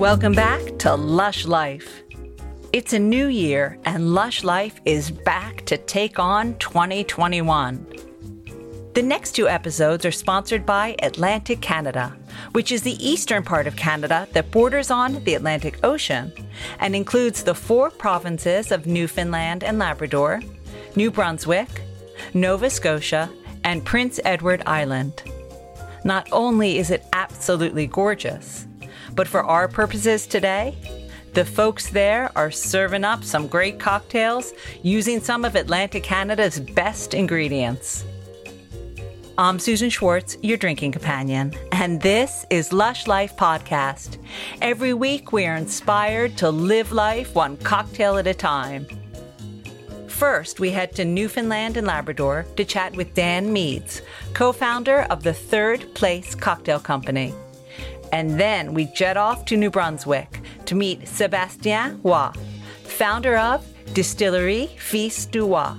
Welcome back to Lush Life. It's a new year, and Lush Life is back to take on 2021. The next two episodes are sponsored by Atlantic Canada, which is the eastern part of Canada that borders on the Atlantic Ocean and includes the four provinces of Newfoundland and Labrador, New Brunswick, Nova Scotia, and Prince Edward Island. Not only is it absolutely gorgeous, but for our purposes today, the folks there are serving up some great cocktails using some of Atlantic Canada's best ingredients. I'm Susan Schwartz, your drinking companion, and this is Lush Life Podcast. Every week, we are inspired to live life one cocktail at a time. First, we head to Newfoundland and Labrador to chat with Dan Meades, co founder of the Third Place Cocktail Company. And then we jet off to New Brunswick to meet Sebastien Roy, founder of Distillery Fils du Roy.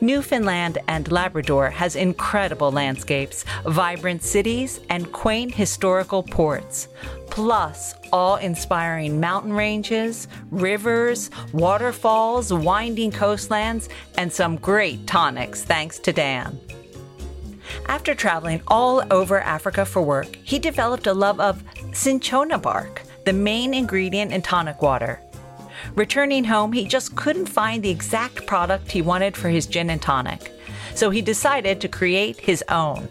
Newfoundland and Labrador has incredible landscapes, vibrant cities, and quaint historical ports, plus awe inspiring mountain ranges, rivers, waterfalls, winding coastlands, and some great tonics thanks to Dan. After traveling all over Africa for work, he developed a love of cinchona bark, the main ingredient in tonic water. Returning home, he just couldn't find the exact product he wanted for his gin and tonic, so he decided to create his own.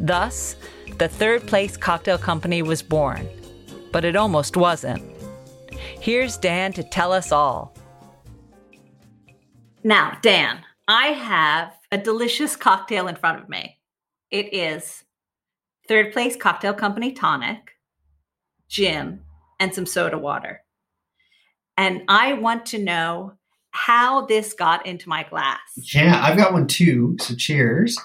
Thus, the Third Place Cocktail Company was born, but it almost wasn't. Here's Dan to tell us all. Now, Dan, I have a delicious cocktail in front of me. It is Third Place Cocktail Company tonic, gin, and some soda water. And I want to know how this got into my glass. Yeah, I've got one too. So cheers.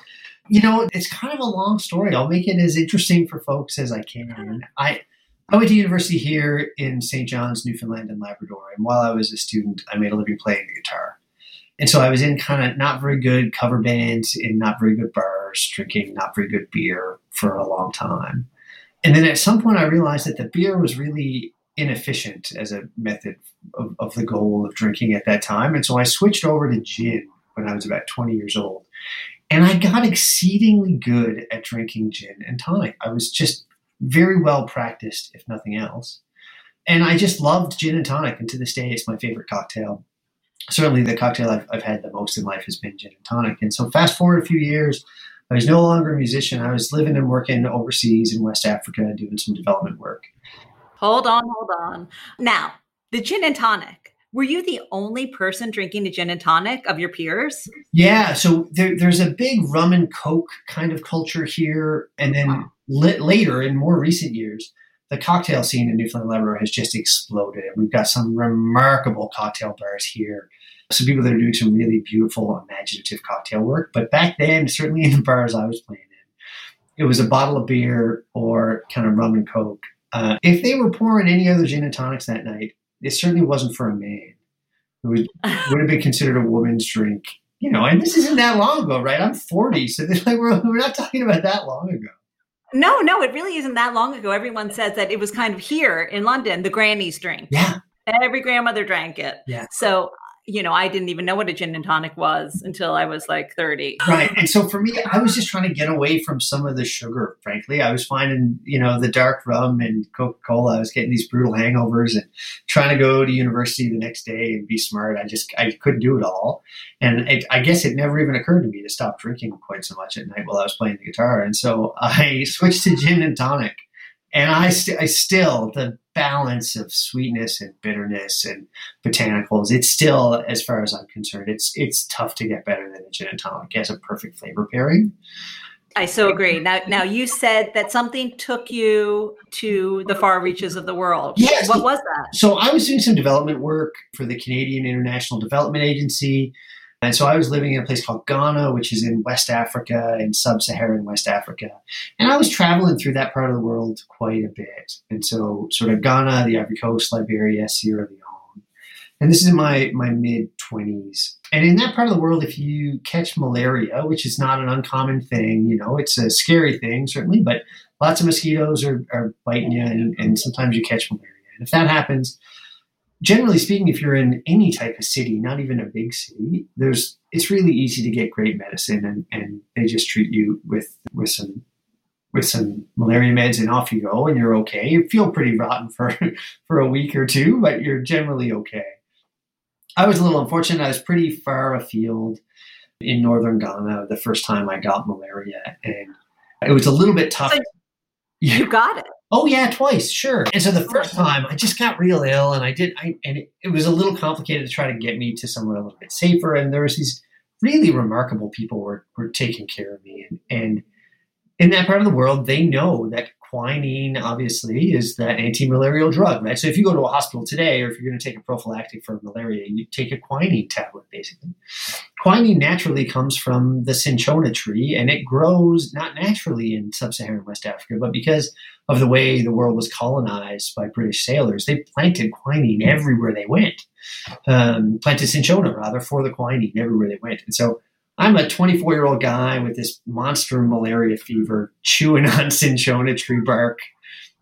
You know, it's kind of a long story. I'll make it as interesting for folks as I can. Uh-huh. I I went to university here in St. John's, Newfoundland and Labrador, and while I was a student, I made a living playing the guitar. And so I was in kind of not very good cover bands in not very good bars, drinking not very good beer for a long time. And then at some point, I realized that the beer was really inefficient as a method of, of the goal of drinking at that time. And so I switched over to gin when I was about 20 years old. And I got exceedingly good at drinking gin and tonic. I was just very well practiced, if nothing else. And I just loved gin and tonic. And to this day, it's my favorite cocktail certainly the cocktail I've, I've had the most in life has been gin and tonic. And so fast forward a few years, I was no longer a musician. I was living and working overseas in West Africa doing some development work. Hold on, hold on. Now, the gin and tonic. Were you the only person drinking the gin and tonic of your peers? Yeah, so there, there's a big rum and coke kind of culture here, and then wow. later, in more recent years, the cocktail scene in Newfoundland Labrador has just exploded. We've got some remarkable cocktail bars here. Some people that are doing some really beautiful, imaginative cocktail work. But back then, certainly in the bars I was playing in, it was a bottle of beer or kind of rum and coke. Uh, if they were pouring any other gin and tonics that night, it certainly wasn't for a man. It would, would have been considered a woman's drink. You know, and this isn't that long ago, right? I'm 40, so like we're, we're not talking about that long ago. No, no, it really isn't that long ago. Everyone says that it was kind of here in London, the granny's drink. Yeah. Every grandmother drank it. Yeah. So you know, I didn't even know what a gin and tonic was until I was like 30. Right. And so for me, I was just trying to get away from some of the sugar, frankly. I was finding, you know, the dark rum and Coca Cola. I was getting these brutal hangovers and trying to go to university the next day and be smart. I just, I couldn't do it all. And it, I guess it never even occurred to me to stop drinking quite so much at night while I was playing the guitar. And so I switched to gin and tonic and I, st- I still the balance of sweetness and bitterness and botanicals. It's still, as far as I'm concerned, it's it's tough to get better than a gin and tonic as a perfect flavor pairing. I so agree. Now, now you said that something took you to the far reaches of the world. Yes. What was that? So I was doing some development work for the Canadian International Development Agency. And so I was living in a place called Ghana, which is in West Africa, in sub Saharan West Africa. And I was traveling through that part of the world quite a bit. And so, sort of Ghana, the Ivory Coast, Liberia, Sierra Leone. And this is in my, my mid 20s. And in that part of the world, if you catch malaria, which is not an uncommon thing, you know, it's a scary thing, certainly, but lots of mosquitoes are, are biting you, and, and sometimes you catch malaria. And if that happens, generally speaking, if you're in any type of city, not even a big city, there's it's really easy to get great medicine, and, and they just treat you with with some with some malaria meds, and off you go, and you're okay. You feel pretty rotten for for a week or two, but you're generally okay. I was a little unfortunate. I was pretty far afield in northern Ghana the first time I got malaria, and it was a little bit tough. So you got it. Oh yeah, twice, sure. And so the first time I just got real ill, and I did, I and it, it, was a little complicated to try to get me to somewhere a little bit safer. And there was these really remarkable people were were taking care of me, and and in that part of the world, they know that quinine obviously is that anti-malarial drug, right? So if you go to a hospital today, or if you're going to take a prophylactic for malaria, you take a quinine tablet, basically. Quinine naturally comes from the cinchona tree, and it grows not naturally in sub-Saharan West Africa, but because of the way the world was colonized by British sailors, they planted quinine everywhere they went. Um, planted cinchona rather for the quinine everywhere they went, and so I'm a 24 year old guy with this monster malaria fever, chewing on cinchona tree bark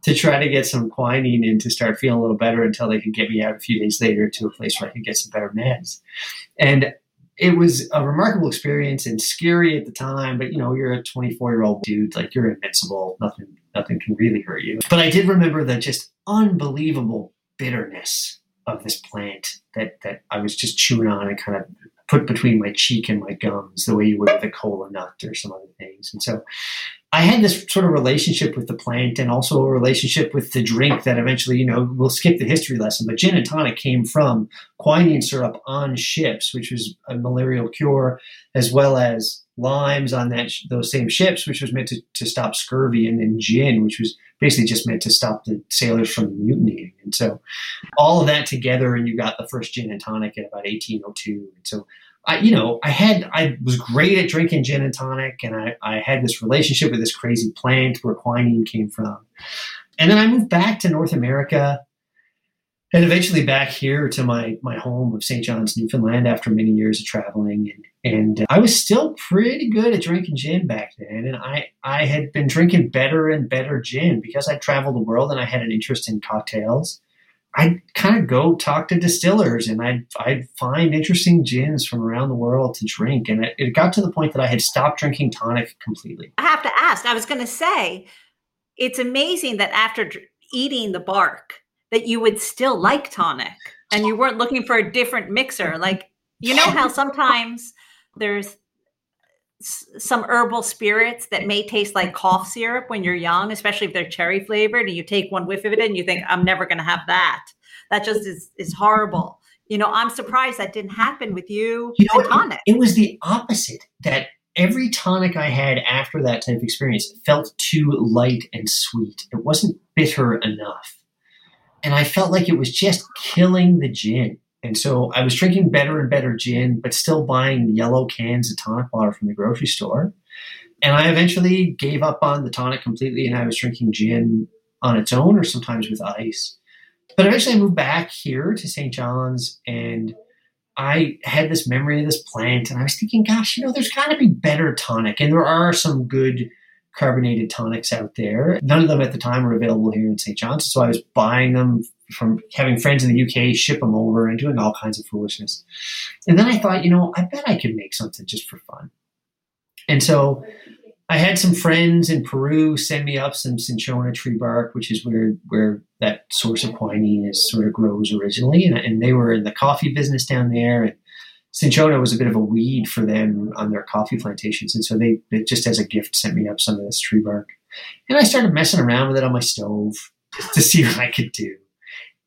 to try to get some quinine in to start feeling a little better until they could get me out a few days later to a place where I could get some better meds. And it was a remarkable experience and scary at the time, but you know, you're a 24 year old dude, like you're invincible. Nothing, nothing can really hurt you. But I did remember the just unbelievable bitterness of this plant that, that I was just chewing on and kind of put between my cheek and my gums the way you would with a cola nut or some other things. And so I had this sort of relationship with the plant and also a relationship with the drink that eventually, you know, we'll skip the history lesson, but gin and tonic came from quinine syrup on ships, which was a malarial cure, as well as limes on that those same ships, which was meant to, to stop scurvy, and then gin, which was basically just meant to stop the sailors from mutinying. And so all of that together, and you got the first gin and tonic in about 1802. And so I, you know, I had, I was great at drinking gin and tonic, and I, I had this relationship with this crazy plant where quinine came from. And then I moved back to North America and eventually back here to my my home of St. John's, Newfoundland, after many years of traveling, and and uh, I was still pretty good at drinking gin back then, and I I had been drinking better and better gin because I traveled the world and I had an interest in cocktails. I'd kind of go talk to distillers and I'd, I'd find interesting gins from around the world to drink. And it, it got to the point that I had stopped drinking tonic completely. I have to ask, I was going to say, it's amazing that after eating the bark, that you would still like tonic and you weren't looking for a different mixer. Like, you know how sometimes there's some herbal spirits that may taste like cough syrup when you're young, especially if they're cherry flavored, and you take one whiff of it and you think, I'm never going to have that. That just is, is horrible. You know, I'm surprised that didn't happen with you, you know, tonic. It, it was the opposite that every tonic I had after that type of experience felt too light and sweet. It wasn't bitter enough and I felt like it was just killing the gin. And so I was drinking better and better gin, but still buying yellow cans of tonic water from the grocery store. And I eventually gave up on the tonic completely, and I was drinking gin on its own or sometimes with ice. But eventually I moved back here to St. John's and I had this memory of this plant, and I was thinking, gosh, you know, there's got to be better tonic. And there are some good carbonated tonics out there. None of them at the time were available here in St. John's, so I was buying them from having friends in the UK ship them over and doing all kinds of foolishness. And then I thought, you know, I bet I could make something just for fun. And so I had some friends in Peru send me up some cinchona tree bark, which is where where that source of quinine is sort of grows originally, and, and they were in the coffee business down there. And cinchona was a bit of a weed for them on their coffee plantations, and so they, they just as a gift sent me up some of this tree bark, and I started messing around with it on my stove to see what I could do,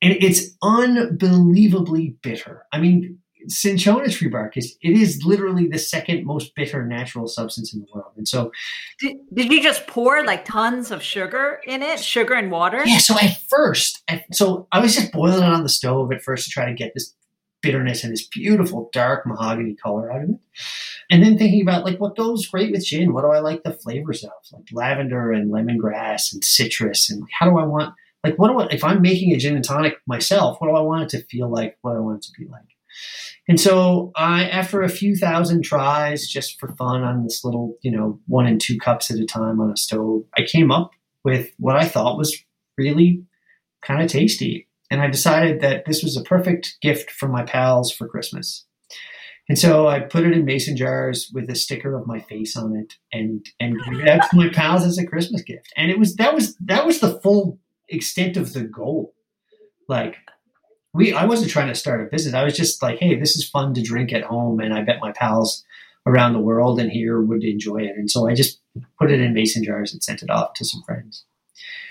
and it's unbelievably bitter. I mean, cinchona tree bark is it is literally the second most bitter natural substance in the world, and so did, did you just pour like tons of sugar in it, sugar and water? Yeah. So at first, at, so I was just boiling it on the stove at first to try to get this bitterness and this beautiful dark mahogany color out of it. And then thinking about like what goes great with gin. What do I like the flavors of? Like lavender and lemongrass and citrus. And how do I want like what do I if I'm making a gin and tonic myself, what do I want it to feel like? What do I want it to be like? And so I, after a few thousand tries, just for fun on this little, you know, one and two cups at a time on a stove, I came up with what I thought was really kind of tasty. And I decided that this was a perfect gift for my pals for Christmas. And so I put it in mason jars with a sticker of my face on it and and gave it to my pals as a Christmas gift. And it was that was that was the full extent of the goal. Like we I wasn't trying to start a business. I was just like, hey, this is fun to drink at home and I bet my pals around the world and here would enjoy it. And so I just put it in mason jars and sent it off to some friends.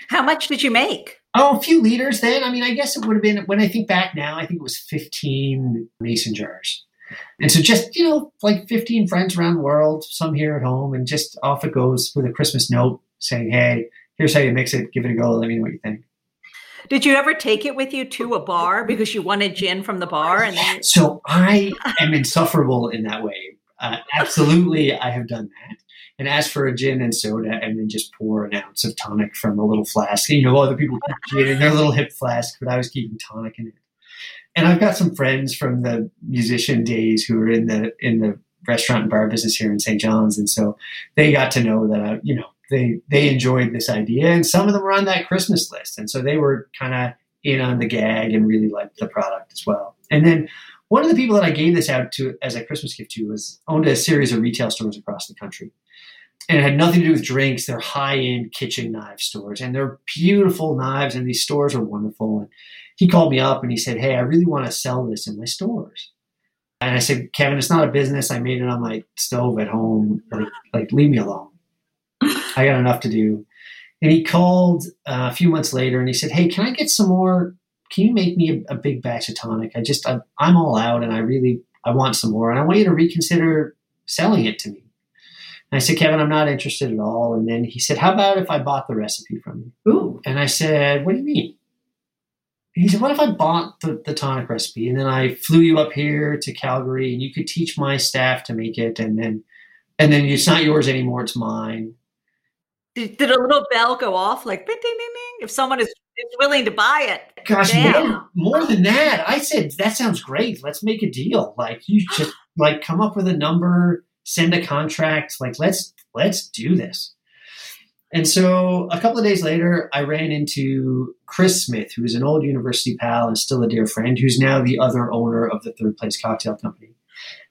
How much did you make? Oh, a few liters then. I mean, I guess it would have been when I think back now, I think it was 15 mason jars. And so just, you know, like 15 friends around the world, some here at home, and just off it goes with a Christmas note saying, hey, here's how you mix it, give it a go, let me know what you think. Did you ever take it with you to a bar because you wanted gin from the bar? And then- so I am insufferable in that way. Uh, absolutely, I have done that. And ask for a gin and soda, and then just pour an ounce of tonic from a little flask. You know, other people keep gin in their little hip flask, but I was keeping tonic in it and I've got some friends from the musician days who are in the in the restaurant and bar business here in St. John's, and so they got to know that I, you know they they enjoyed this idea, and some of them were on that Christmas list, and so they were kind of in on the gag and really liked the product as well. And then one of the people that I gave this out to as a Christmas gift to was owned a series of retail stores across the country. And it had nothing to do with drinks. They're high end kitchen knife stores, and they're beautiful knives, and these stores are wonderful. And he called me up and he said, Hey, I really want to sell this in my stores. And I said, Kevin, it's not a business. I made it on my stove at home. Like, like leave me alone. I got enough to do. And he called uh, a few months later and he said, Hey, can I get some more? Can you make me a, a big batch of tonic? I just, I, I'm all out and I really, I want some more. And I want you to reconsider selling it to me. And I said, Kevin, I'm not interested at all. And then he said, How about if I bought the recipe from you? Ooh. And I said, What do you mean? he said, What if I bought the, the tonic recipe and then I flew you up here to Calgary and you could teach my staff to make it and then and then it's not yours anymore, it's mine. Did, did a little bell go off like ding, ding, ding, ding, if someone is, is willing to buy it? Gosh, more, more than that. I said, that sounds great. Let's make a deal. Like you just like come up with a number, send a contract. Like let's let's do this. And so a couple of days later, I ran into Chris Smith, who is an old university pal and still a dear friend, who's now the other owner of the Third Place Cocktail Company.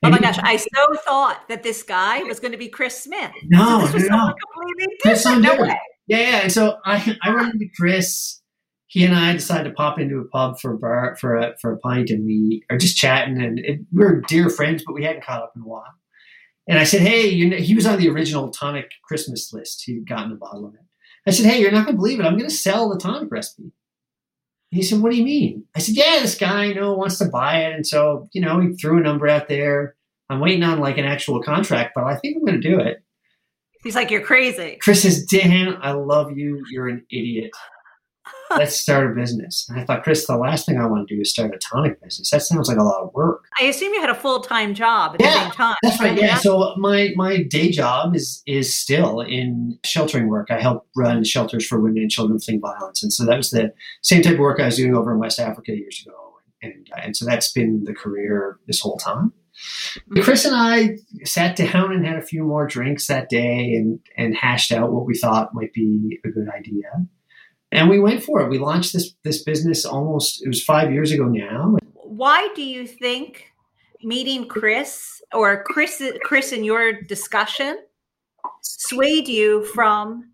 Oh and oh my gosh, I so thought that this guy was going to be Chris Smith. No, so no, no. completely different. No way. Yeah, yeah. And so I, I ran into Chris. He and I decided to pop into a pub for a bar for a for a pint, and we are just chatting, and it, we we're dear friends, but we hadn't caught up in a while. And I said, hey, you know, he was on the original tonic Christmas list. He'd gotten a bottle of it. I said, hey, you're not going to believe it. I'm going to sell the tonic recipe. And he said, what do you mean? I said, yeah, this guy I know wants to buy it. And so, you know, he threw a number out there. I'm waiting on like an actual contract, but I think I'm going to do it. He's like, you're crazy. Chris says, Dan, I love you. You're an idiot let's start a business. And I thought, Chris, the last thing I want to do is start a tonic business. That sounds like a lot of work. I assume you had a full time job at yeah, the same time. That's right. Yeah. yeah. So my my day job is is still in sheltering work. I help run shelters for women and children fleeing violence, and so that was the same type of work I was doing over in West Africa years ago. And and so that's been the career this whole time. Mm-hmm. Chris and I sat down and had a few more drinks that day and and hashed out what we thought might be a good idea and we went for it. We launched this this business almost it was five years ago now. Why do you think meeting Chris or Chris Chris in your discussion swayed you from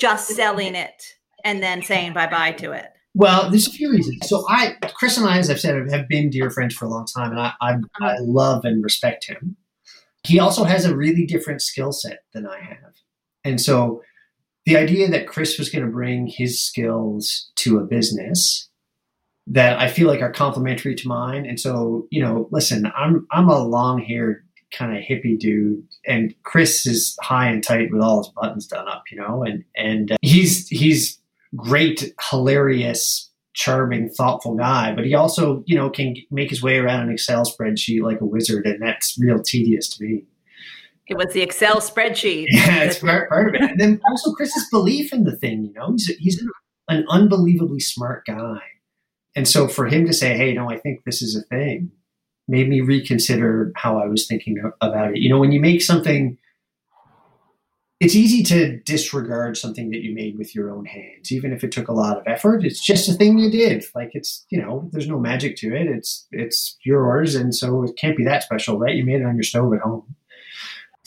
just selling it and then saying bye bye to it? Well, there's a few reasons. So I, Chris and I, as I've said, have been dear friends for a long time, and I, I, I uh-huh. love and respect him. He also has a really different skill set than I have, and so the idea that Chris was going to bring his skills to a business that I feel like are complementary to mine. And so, you know, listen, I'm I'm a long haired kind of hippie dude, and Chris is high and tight with all his buttons done up, you know, and and uh, he's he's great, hilarious, charming, thoughtful guy, but he also, you know, can make his way around an Excel spreadsheet like a wizard, and that's real tedious to me. It was the Excel spreadsheet. Yeah, it's part, part of it. And then also Chris's belief in the thing, you know, he's, he's an unbelievably smart guy. And so for him to say, hey, no, I think this is a thing, made me reconsider how I was thinking about it. You know, when you make something, it's easy to disregard something that you made with your own hands, even if it took a lot of effort. It's just a thing you did. Like it's, you know, there's no magic to it. It's it's yours, and so it can't be that special, right? You made it on your stove at home.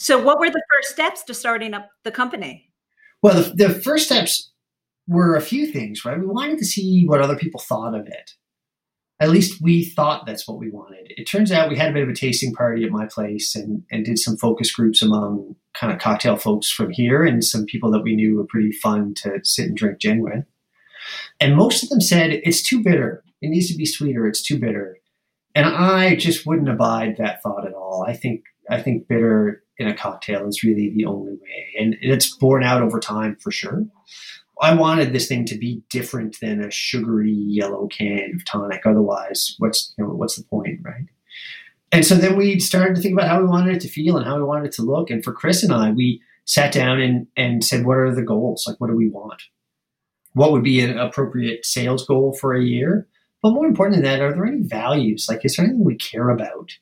So, what were the first steps to starting up the company? Well, the, the first steps were a few things, right? We wanted to see what other people thought of it at least we thought that's what we wanted. It turns out we had a bit of a tasting party at my place and, and did some focus groups among kind of cocktail folks from here and some people that we knew were pretty fun to sit and drink gin with. And most of them said, it's too bitter. It needs to be sweeter. It's too bitter. And I just wouldn't abide that thought at all. I think I think bitter in a cocktail is really the only way. And it's borne out over time for sure. I wanted this thing to be different than a sugary yellow can of tonic. Otherwise, what's you know, what's the point, right? And so then we started to think about how we wanted it to feel and how we wanted it to look. And for Chris and I, we sat down and, and said, what are the goals? Like, what do we want? What would be an appropriate sales goal for a year? But more important than that, are there any values? Like, is there anything we care about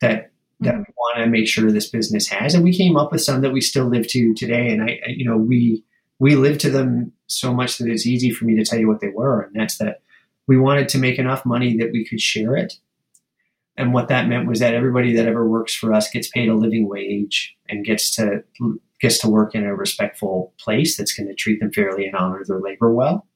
that that mm-hmm. we want to make sure this business has? And we came up with some that we still live to today. And I, I you know, we we live to them so much that it's easy for me to tell you what they were. And that's that we wanted to make enough money that we could share it. And what that meant was that everybody that ever works for us gets paid a living wage and gets to gets to work in a respectful place that's going to treat them fairly and honor their labor well.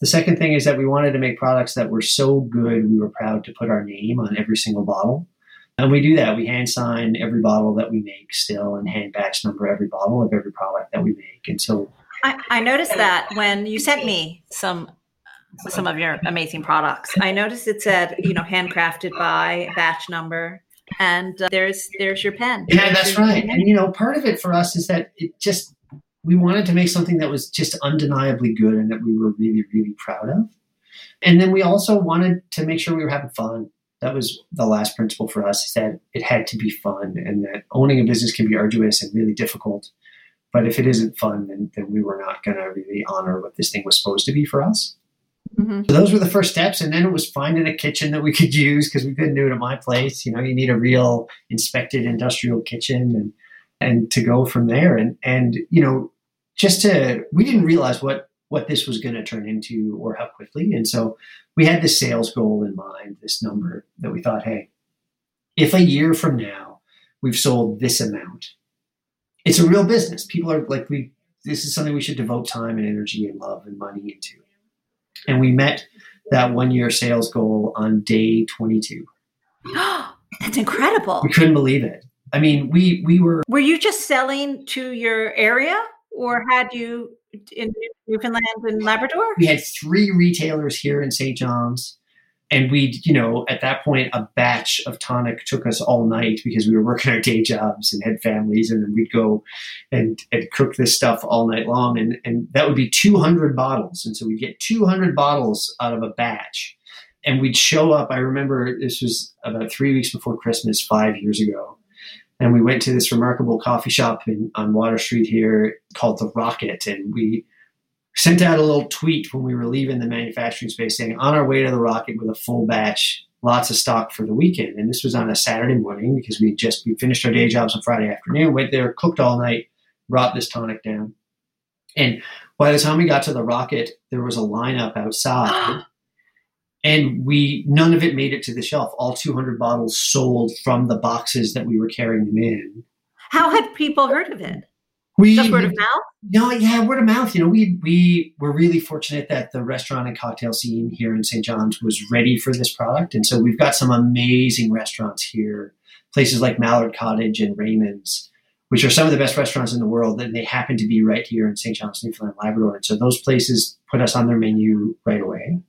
The second thing is that we wanted to make products that were so good we were proud to put our name on every single bottle. And we do that. We hand sign every bottle that we make still and hand batch number every bottle of every product that we make. And so I, I noticed that when you sent me some some of your amazing products, I noticed it said you know handcrafted by batch number, and uh, there's there's your pen. Yeah, that's right. And you know, part of it for us is that it just we wanted to make something that was just undeniably good and that we were really really proud of. And then we also wanted to make sure we were having fun. That was the last principle for us is that it had to be fun and that owning a business can be arduous and really difficult. But if it isn't fun, then, then we were not going to really honor what this thing was supposed to be for us. Mm-hmm. So those were the first steps, and then it was finding a kitchen that we could use because we couldn't do it at my place. You know, you need a real inspected industrial kitchen, and and to go from there. And and you know, just to we didn't realize what what this was going to turn into or how quickly. And so we had this sales goal in mind, this number that we thought, hey, if a year from now we've sold this amount, it's a real business. People are like, we, this is something we should devote time and energy and love and money into. And we met that one year sales goal on day 22. That's incredible. We couldn't believe it. I mean, we, we were. Were you just selling to your area or had you in Newfoundland and Labrador? We had three retailers here in St. John's and we you know at that point a batch of tonic took us all night because we were working our day jobs and had families and then we'd go and, and cook this stuff all night long and, and that would be 200 bottles and so we'd get 200 bottles out of a batch and we'd show up i remember this was about three weeks before christmas five years ago and we went to this remarkable coffee shop in, on water street here called the rocket and we sent out a little tweet when we were leaving the manufacturing space saying, on our way to the rocket with a full batch, lots of stock for the weekend. And this was on a Saturday morning because we just we finished our day jobs on Friday afternoon, went there, cooked all night, brought this tonic down. And by the time we got to the rocket, there was a lineup outside. and we none of it made it to the shelf. All 200 bottles sold from the boxes that we were carrying them in. How had people heard of it? We, Just word of mouth? No, yeah, word of mouth. You know, we we were really fortunate that the restaurant and cocktail scene here in St. John's was ready for this product, and so we've got some amazing restaurants here, places like Mallard Cottage and Raymond's, which are some of the best restaurants in the world, and they happen to be right here in St. John's, Newfoundland, Labrador. And so those places put us on their menu right away,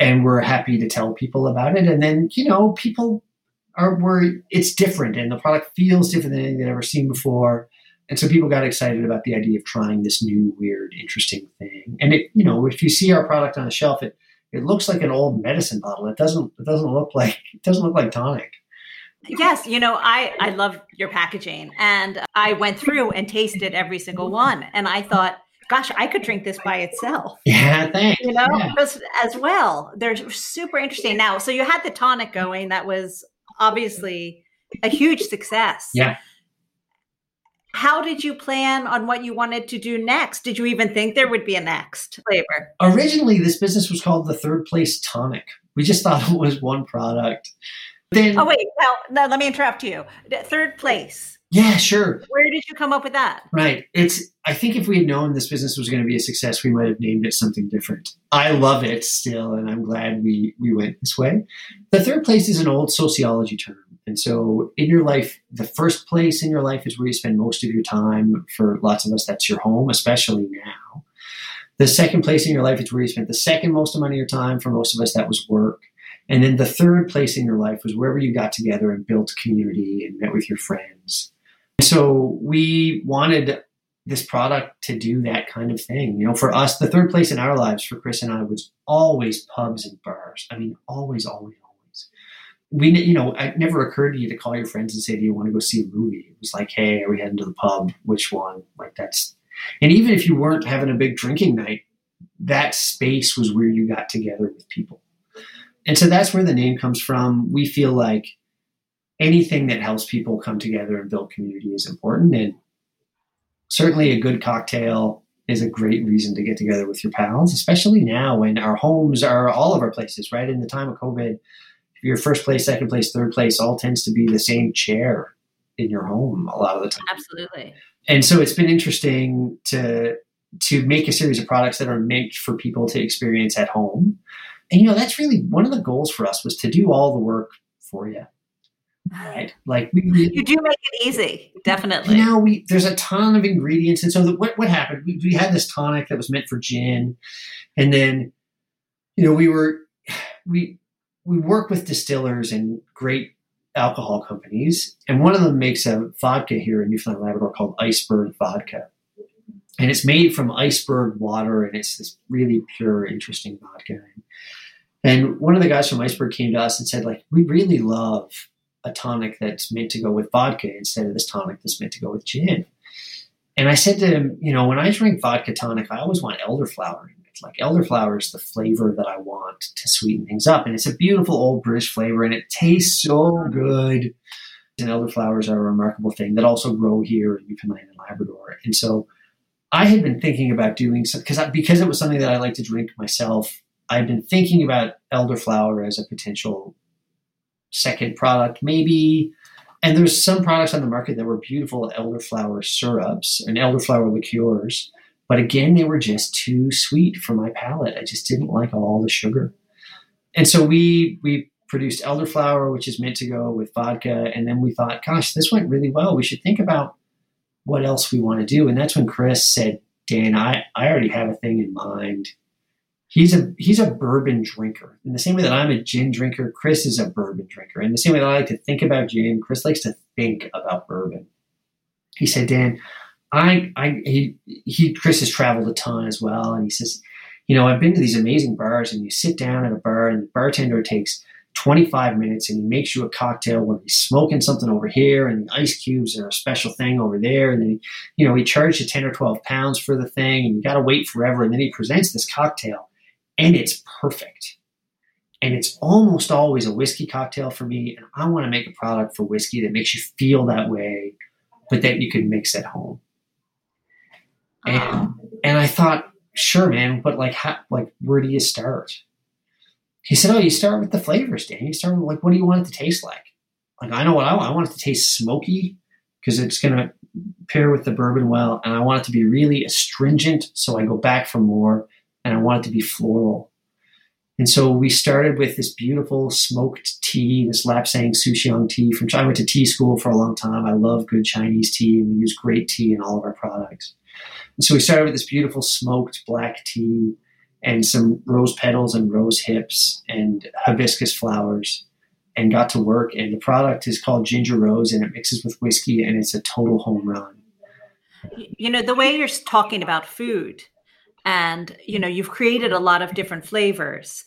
and we're happy to tell people about it. And then you know, people are were it's different, and the product feels different than anything they've ever seen before and so people got excited about the idea of trying this new, weird, interesting thing. And it, you know, if you see our product on the shelf, it it looks like an old medicine bottle. It doesn't it doesn't look like it doesn't look like tonic. Yes, you know, I I love your packaging, and I went through and tasted every single one, and I thought, gosh, I could drink this by itself. Yeah, thanks. You know, yeah. as, as well. They're super interesting. Now, so you had the tonic going that was obviously a huge success. Yeah. How did you plan on what you wanted to do next? Did you even think there would be a next flavor? Originally, this business was called the Third Place Tonic. We just thought it was one product. Then, oh wait, now, now let me interrupt you. Third place. Yeah, sure. Where did you come up with that? Right. It's I think if we had known this business was going to be a success, we might have named it something different. I love it still, and I'm glad we we went this way. The third place is an old sociology term. And so in your life, the first place in your life is where you spend most of your time. For lots of us, that's your home, especially now. The second place in your life is where you spent the second most amount of your time. For most of us, that was work. And then the third place in your life was wherever you got together and built community and met with your friends. And so we wanted this product to do that kind of thing. You know, for us, the third place in our lives for Chris and I was always pubs and bars. I mean, always, always, always. We, you know, it never occurred to you to call your friends and say, "Do you want to go see a movie?" It was like, "Hey, are we heading to the pub? Which one?" Like that's, and even if you weren't having a big drinking night, that space was where you got together with people. And so that's where the name comes from. We feel like anything that helps people come together and build community is important. And certainly a good cocktail is a great reason to get together with your pals, especially now when our homes are all of our places, right? In the time of COVID, your first place, second place, third place all tends to be the same chair in your home a lot of the time. Absolutely. And so it's been interesting to to make a series of products that are meant for people to experience at home. And you know, that's really one of the goals for us was to do all the work for you right? Like we really, you do make it easy, definitely. You know, we there's a ton of ingredients, and so the, what what happened? We, we had this tonic that was meant for gin, and then you know we were we we work with distillers and great alcohol companies, and one of them makes a vodka here in Newfoundland Labrador called Iceberg Vodka. And it's made from iceberg water, and it's this really pure, interesting vodka. And one of the guys from Iceberg came to us and said, like, we really love a tonic that's meant to go with vodka instead of this tonic that's meant to go with gin. And I said to him, you know, when I drink vodka tonic, I always want elderflower. It's like elderflower is the flavor that I want to sweeten things up. And it's a beautiful old British flavor and it tastes so good. And elderflowers are a remarkable thing that also grow here in Newfoundland and Labrador. And so I had been thinking about doing some because because it was something that I like to drink myself. I've been thinking about elderflower as a potential second product, maybe. And there's some products on the market that were beautiful elderflower syrups and elderflower liqueurs, but again, they were just too sweet for my palate. I just didn't like all the sugar. And so we we produced elderflower, which is meant to go with vodka, and then we thought, gosh, this went really well. We should think about what else we want to do. And that's when Chris said, Dan, I, I already have a thing in mind he's a he's a bourbon drinker. In the same way that I'm a gin drinker, Chris is a bourbon drinker. In the same way that I like to think about gin, Chris likes to think about bourbon. He said, Dan, I I he, he Chris has traveled a ton as well, and he says, you know, I've been to these amazing bars, and you sit down at a bar, and the bartender takes 25 minutes and he makes you a cocktail where he's smoking something over here and the ice cubes are a special thing over there. And then, he, you know, he charges you 10 or 12 pounds for the thing and you got to wait forever. And then he presents this cocktail and it's perfect. And it's almost always a whiskey cocktail for me. And I want to make a product for whiskey that makes you feel that way, but that you can mix at home. And, uh-huh. and I thought, sure, man, but like, how, like, where do you start? He said, oh, you start with the flavors, Dan. You start with like, what do you want it to taste like? Like, I know what I want. I want it to taste smoky because it's going to pair with the bourbon well. And I want it to be really astringent. So I go back for more and I want it to be floral. And so we started with this beautiful smoked tea, this Lapsang Souchong tea from I went to tea school for a long time. I love good Chinese tea, and we use great tea in all of our products. And so we started with this beautiful smoked black tea and some rose petals and rose hips and hibiscus flowers and got to work. And the product is called Ginger Rose and it mixes with whiskey and it's a total home run. You know, the way you're talking about food, and you know you've created a lot of different flavors.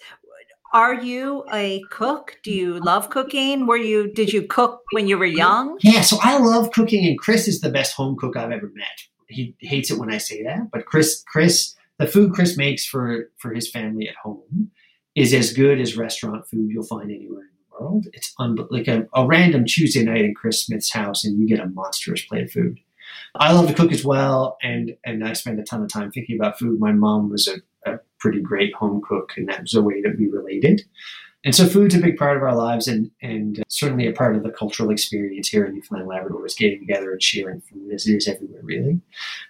Are you a cook? Do you love cooking? Were you did you cook when you were young? Yeah so i love cooking and chris is the best home cook i've ever met. He hates it when i say that but chris chris the food chris makes for for his family at home is as good as restaurant food you'll find anywhere in the world. It's un- like a, a random Tuesday night in Chris Smith's house, and you get a monstrous plate of food. I love to cook as well, and and I spend a ton of time thinking about food. My mom was a, a pretty great home cook, and that was a way that we related. And so food's a big part of our lives and, and uh, certainly a part of the cultural experience here in Newfoundland Labrador is getting together and sharing food as it is everywhere, really.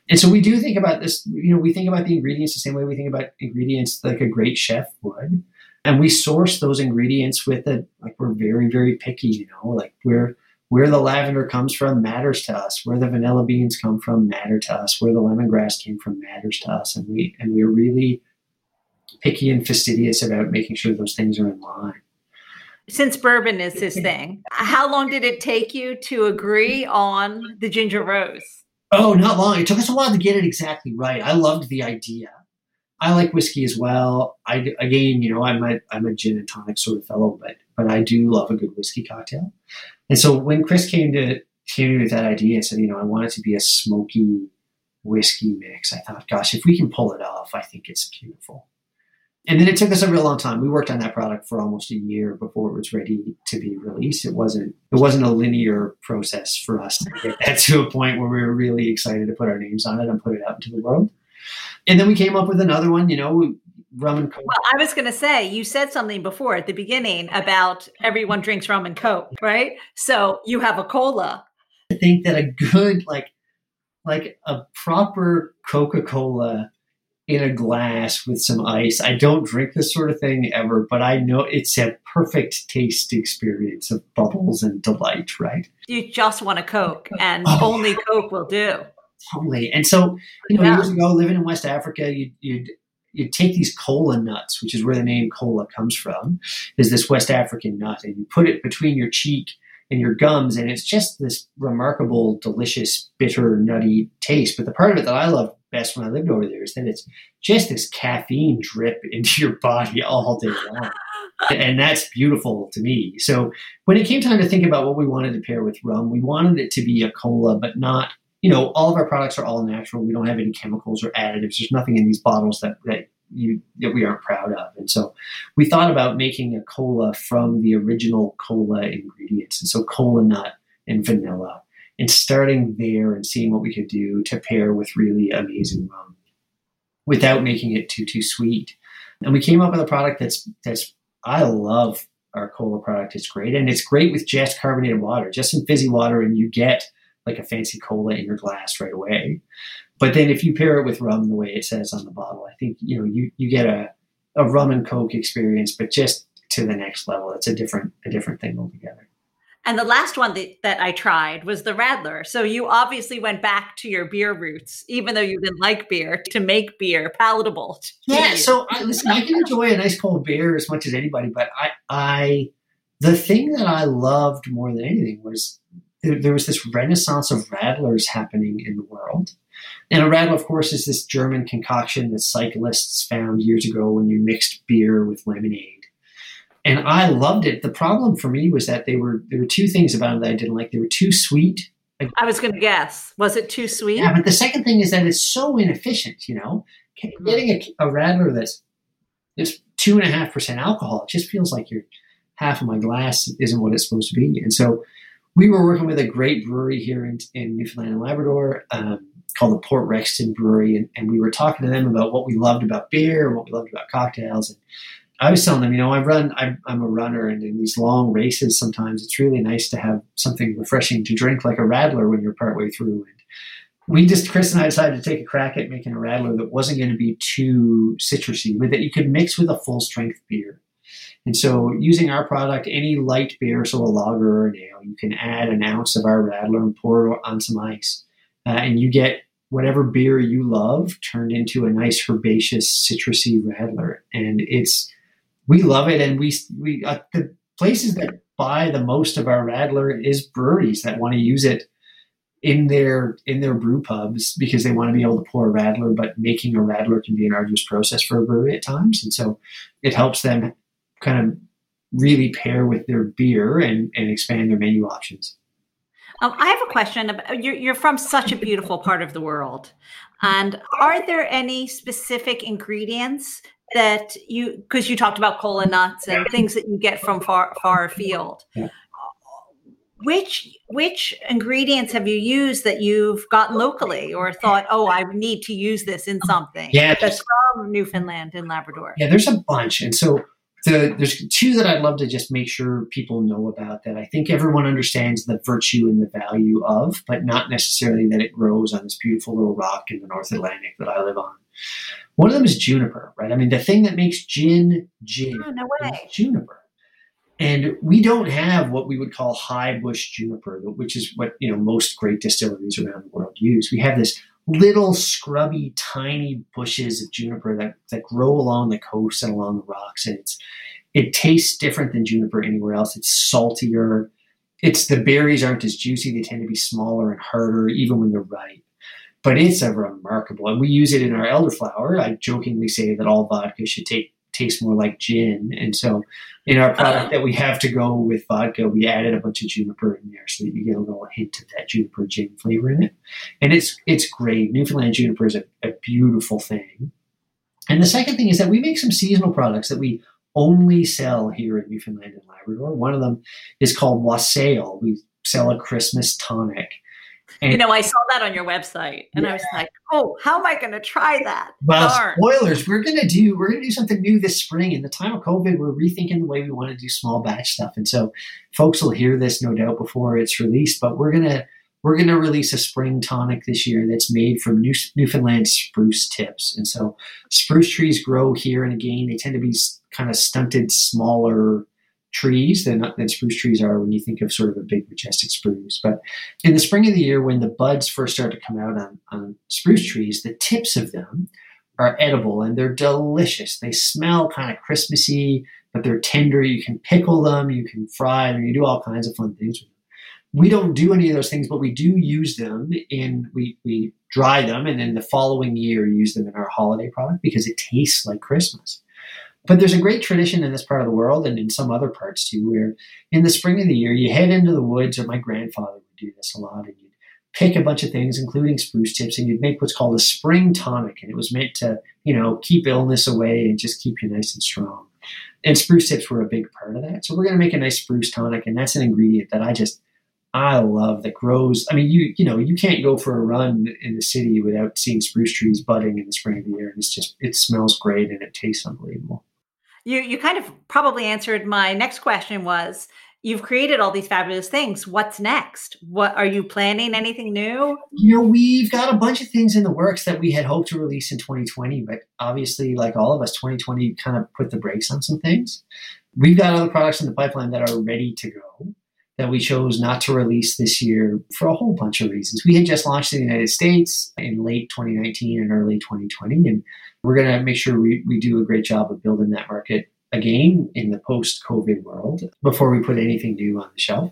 And so we do think about this, you know, we think about the ingredients the same way we think about ingredients like a great chef would. And we source those ingredients with it, like we're very, very picky, you know, like where where the lavender comes from matters to us, where the vanilla beans come from matter to us, where the lemongrass came from matters to us. And we and we're really picky and fastidious about making sure those things are in line. Since bourbon is his thing, how long did it take you to agree on the ginger rose? Oh, not long. It took us a while to get it exactly right. I loved the idea. I like whiskey as well. I again, you know, I'm a I'm a gin and tonic sort of fellow, but but I do love a good whiskey cocktail. And so when Chris came to came with that idea and said, you know, I want it to be a smoky whiskey mix, I thought, gosh, if we can pull it off, I think it's beautiful and then it took us a real long time. We worked on that product for almost a year before it was ready to be released. It wasn't it wasn't a linear process for us to get that to a point where we were really excited to put our names on it and put it out into the world. And then we came up with another one, you know, rum and coke. Well, I was going to say you said something before at the beginning about everyone drinks rum and coke, right? So you have a cola. I think that a good like like a proper Coca-Cola in a glass with some ice. I don't drink this sort of thing ever, but I know it's a perfect taste experience of bubbles and delight, right? You just want a Coke, and oh, only Coke will do. Totally. And so, you know, yeah. years ago, living in West Africa, you'd, you'd you take these cola nuts, which is where the name cola comes from, is this West African nut, and you put it between your cheek and your gums, and it's just this remarkable, delicious, bitter, nutty taste. But the part of it that I love best when I lived over there is that it's just this caffeine drip into your body all day long. and that's beautiful to me. So when it came time to think about what we wanted to pair with rum, we wanted it to be a cola, but not, you know, all of our products are all natural. We don't have any chemicals or additives. There's nothing in these bottles that, that you that we aren't proud of. And so we thought about making a cola from the original cola ingredients. And so cola nut and vanilla and starting there and seeing what we could do to pair with really amazing rum without making it too too sweet. And we came up with a product that's that's I love our cola product. It's great and it's great with just carbonated water, just some fizzy water, and you get like a fancy cola in your glass right away. But then if you pair it with rum the way it says on the bottle, I think you know you you get a a rum and coke experience, but just to the next level. It's a different a different thing altogether. And the last one that, that I tried was the Radler. So you obviously went back to your beer roots, even though you didn't like beer, to make beer palatable. Yeah. So I, listen, I can enjoy a nice cold beer as much as anybody, but I, I, the thing that I loved more than anything was there, there was this renaissance of Radlers happening in the world. And a Radler, of course, is this German concoction that cyclists found years ago when you mixed beer with lemonade and I loved it. The problem for me was that they were there were two things about it that I didn't like. They were too sweet. I was going to guess. Was it too sweet? Yeah, but the second thing is that it's so inefficient. You know, mm-hmm. getting a, a Radler that's it's two and a half percent alcohol, it just feels like you're half of my glass isn't what it's supposed to be. And so we were working with a great brewery here in, in Newfoundland and Labrador um, called the Port Rexton Brewery, and, and, we were talking to them about what we loved about beer and what we loved about cocktails. And I was telling them, you know, I run, I'm, I'm a runner, and in these long races, sometimes it's really nice to have something refreshing to drink, like a Radler, when you're partway through. And we just, Chris and I decided to take a crack at making a Radler that wasn't going to be too citrusy, with that you could mix with a full strength beer. And so, using our product, any light beer, so a lager or an ale, you can add an ounce of our Radler and pour it on some ice, uh, and you get whatever beer you love turned into a nice herbaceous, citrusy Radler. And it's we love it, and we we uh, the places that buy the most of our Radler is breweries that want to use it in their in their brew pubs because they want to be able to pour a Radler, but making a Radler can be an arduous process for a brewery at times, and so it helps them kind of really pair with their beer and, and expand their menu options. Um, I have a question. About, you're, you're from such a beautiful part of the world. And are there any specific ingredients that you because you talked about cola nuts and things that you get from far far afield. Yeah. Which which ingredients have you used that you've gotten locally or thought, oh, I need to use this in something Yeah, that's from Newfoundland and Labrador? Yeah, there's a bunch. And so the, there's two that I'd love to just make sure people know about that I think everyone understands the virtue and the value of, but not necessarily that it grows on this beautiful little rock in the North Atlantic that I live on. One of them is juniper, right? I mean, the thing that makes gin gin Oh, no is way. juniper. And we don't have what we would call high bush juniper, which is what you know most great distilleries around the world use. We have this little scrubby, tiny bushes of juniper that, that grow along the coast and along the rocks, and it's it tastes different than juniper anywhere else. It's saltier. It's the berries aren't as juicy. They tend to be smaller and harder, even when they're ripe. But it's a remarkable, and we use it in our elderflower. I jokingly say that all vodka should take taste more like gin, and so in our product uh-huh. that we have to go with vodka, we added a bunch of juniper in there so that you get a little hint of that juniper gin flavor in it. And it's it's great. Newfoundland juniper is a, a beautiful thing. And the second thing is that we make some seasonal products that we only sell here in Newfoundland and Labrador. One of them is called Wassail. We sell a Christmas tonic. You know, I saw that on your website and I was like, oh, how am I going to try that? Well, Darn. spoilers. We're gonna do we're gonna do something new this spring. In the time of COVID, we're rethinking the way we want to do small batch stuff, and so folks will hear this no doubt before it's released. But we're gonna we're gonna release a spring tonic this year that's made from New, Newfoundland spruce tips, and so spruce trees grow here, and again, they tend to be kind of stunted, smaller trees than, than spruce trees are when you think of sort of a big majestic spruce. But in the spring of the year, when the buds first start to come out on, on spruce trees, the tips of them are edible and they're delicious. They smell kind of Christmassy, but they're tender. You can pickle them, you can fry them, you do all kinds of fun things with them. We don't do any of those things, but we do use them in we we dry them and then the following year use them in our holiday product because it tastes like Christmas. But there's a great tradition in this part of the world and in some other parts too, where in the spring of the year you head into the woods, or my grandfather would do this a lot, and you'd pick a bunch of things, including spruce tips, and you'd make what's called a spring tonic. And it was meant to, you know, keep illness away and just keep you nice and strong. And spruce tips were a big part of that. So we're gonna make a nice spruce tonic, and that's an ingredient that I just I love that grows. I mean, you you know, you can't go for a run in the city without seeing spruce trees budding in the spring of the year. And it's just it smells great and it tastes unbelievable. You you kind of probably answered my next question was you've created all these fabulous things. What's next? What are you planning anything new? You know, we've got a bunch of things in the works that we had hoped to release in 2020, but obviously, like all of us, 2020 kind of put the brakes on some things. We've got other products in the pipeline that are ready to go that we chose not to release this year for a whole bunch of reasons. We had just launched in the United States in late 2019 and early 2020, and we're going to make sure we, we do a great job of building that market again in the post COVID world before we put anything new on the shelf.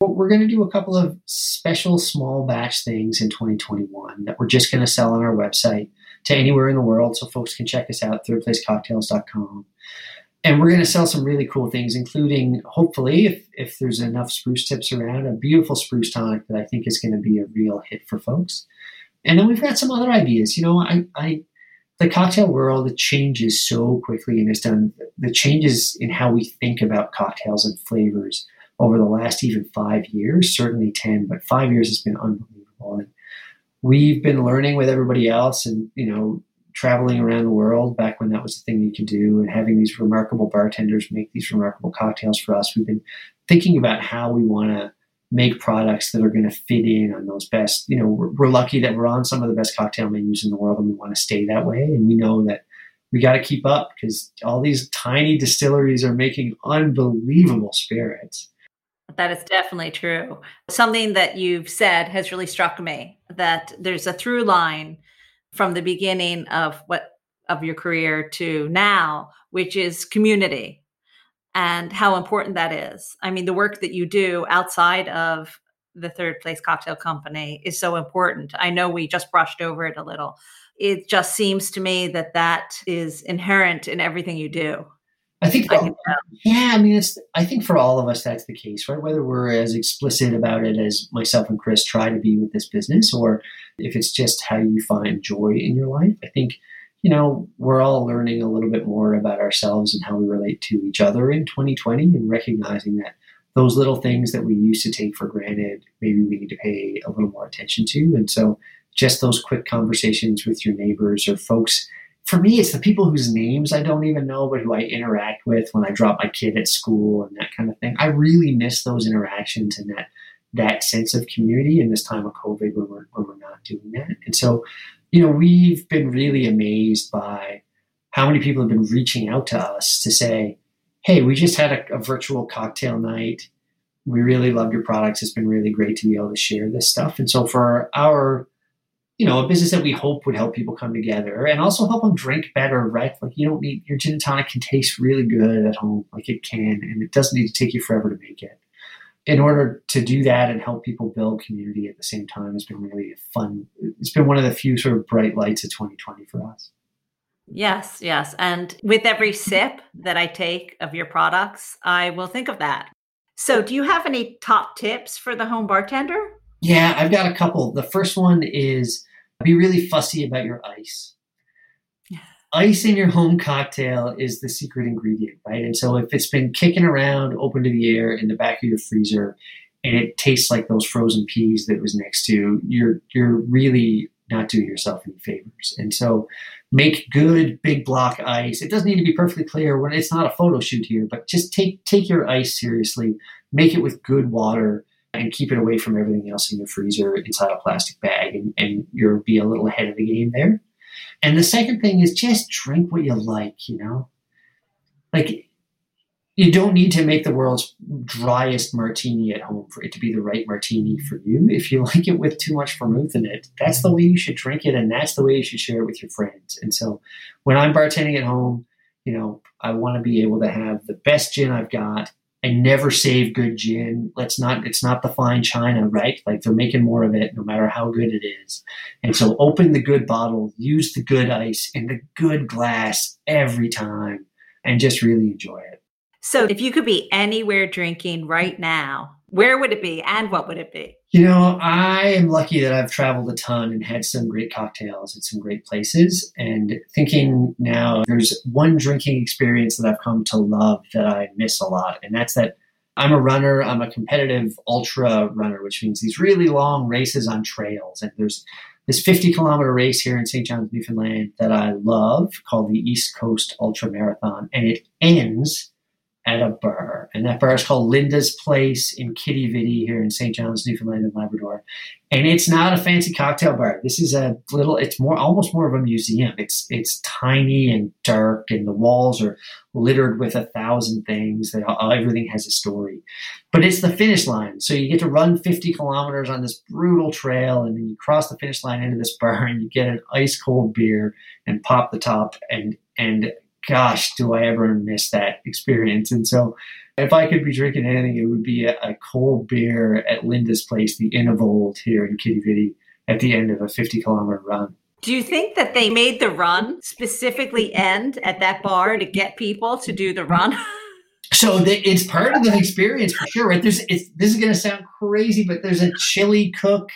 But we're going to do a couple of special small batch things in 2021 that we're just going to sell on our website to anywhere in the world so folks can check us out, thirdplacecocktails.com. And we're going to sell some really cool things, including, hopefully, if, if there's enough spruce tips around, a beautiful spruce tonic that I think is going to be a real hit for folks. And then we've got some other ideas. You know, I, I the cocktail world it changes so quickly and it's done the changes in how we think about cocktails and flavors over the last even five years certainly 10 but five years has been unbelievable and we've been learning with everybody else and you know traveling around the world back when that was the thing you could do and having these remarkable bartenders make these remarkable cocktails for us we've been thinking about how we want to make products that are going to fit in on those best. You know, we're, we're, lucky that we're on some of the best cocktail menus in the world, and we want to stay that way. And we know that we got to keep up because all these tiny distilleries are making unbelievable spirits. That is definitely true. Something that you've said has really struck me that there's a through line from the beginning of what of your career to now, which is community and how important that is. I mean, the work that you do outside of the third place cocktail company is so important. I know we just brushed over it a little. It just seems to me that that is inherent in everything you do. I think, I yeah, I mean, it's. I think for all of us, that's the case, right? Whether we're as explicit about it as myself and Chris try to be with this business, or if it's just how you find joy in your life. I think you know, we're all learning a little bit more about ourselves and how we relate to each other in 2020 and recognizing that those little things that we used to take for granted, maybe we need to pay a little more attention to. And so just those quick conversations with your neighbors or folks. For me, it's the people whose names I don't even know, but who I interact with when I drop my kid at school and that kind of thing. I really miss those interactions and that that sense of community in this time of COVID when we're, when we're not doing that. And so, you know, we've been really amazed by how many people have been reaching out to us to say, hey, we just had a, a virtual cocktail night. We really loved your products. It's been really great to be able to share this stuff. And so for our you know, a business that we hope would help people come together and also help them drink better, right? Like you don't need your gin and tonic can taste really good at home, like it can, and it doesn't need to take you forever to make it. In order to do that and help people build community at the same time has been really fun. It's been one of the few sort of bright lights of 2020 for us. Yes, yes. And with every sip that I take of your products, I will think of that. So, do you have any top tips for the home bartender? Yeah, I've got a couple. The first one is be really fussy about your ice. Ice in your home cocktail is the secret ingredient, right? And so if it's been kicking around open to the air in the back of your freezer and it tastes like those frozen peas that was next to, you're you're really not doing yourself any favors. And so make good big block ice. It doesn't need to be perfectly clear when it's not a photo shoot here, but just take take your ice seriously. Make it with good water and keep it away from everything else in your freezer inside a plastic bag, and, and you'll be a little ahead of the game there. And the second thing is just drink what you like, you know? Like, you don't need to make the world's driest martini at home for it to be the right martini for you. If you like it with too much vermouth in it, that's the way you should drink it, and that's the way you should share it with your friends. And so, when I'm bartending at home, you know, I want to be able to have the best gin I've got I never save good gin. Let's not, it's not the fine china, right? Like they're making more of it no matter how good it is. And so open the good bottle, use the good ice and the good glass every time and just really enjoy it. So if you could be anywhere drinking right now, where would it be and what would it be? You know, I am lucky that I've traveled a ton and had some great cocktails at some great places. And thinking now, there's one drinking experience that I've come to love that I miss a lot. And that's that I'm a runner, I'm a competitive ultra runner, which means these really long races on trails. And there's this 50 kilometer race here in St. John's, Newfoundland that I love called the East Coast Ultra Marathon. And it ends at a bar, and that bar is called Linda's Place in Quidi Vidi here in St. John's, Newfoundland and Labrador. And it's not a fancy cocktail bar. This is a little. It's more almost more of a museum. It's it's tiny and dark, and the walls are littered with a thousand things. That everything has a story, but it's the finish line. So you get to run 50 kilometers on this brutal trail, and then you cross the finish line into this bar, and you get an ice cold beer and pop the top, and and gosh, do I ever miss that experience? And so, if I could be drinking anything, it would be a, a cold beer at Linda's place, the Inn of Olde here in Quidi Vidi, at the end of a 50 kilometer run. Do you think that they made the run specifically end at that bar to get people to do the run? so the, it's part of the experience for sure, right? There's, this is going to sound crazy, but there's a chili cook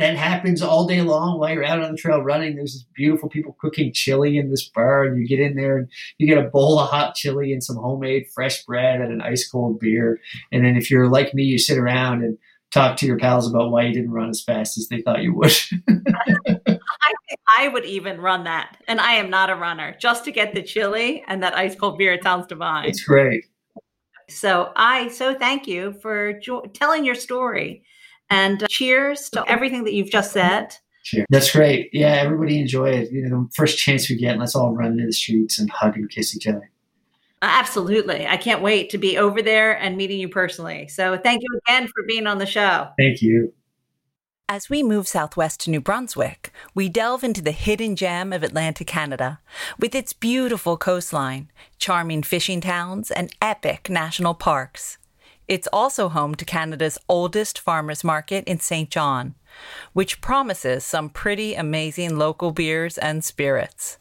that happens all day long while you're out on the trail running. There's these beautiful people cooking chili in this bar, and you get in there and you get a bowl of hot chili and some homemade fresh bread and an ice cold beer. And then if you're like me, you sit around and talk to your pals about why you didn't run as fast as they thought you would. I think I would even run that, and I am not a runner. Just to get the chili and that ice cold beer, it sounds divine. It's great. So I so thank you for jo- telling your story and uh, cheers to everything that you've just said. Cheers. That's great. Yeah, everybody enjoy it. You know, the first chance we get, let's all run into the streets and hug and kiss each other. Absolutely. I can't wait to be over there and meeting you personally. So thank you again for being on the show. Thank you. As we move southwest to New Brunswick, we delve into the hidden gem of Atlantic Canada with its beautiful coastline, charming fishing towns, and epic national parks. It's also home to Canada's oldest farmers market in St. John, which promises some pretty amazing local beers and spirits.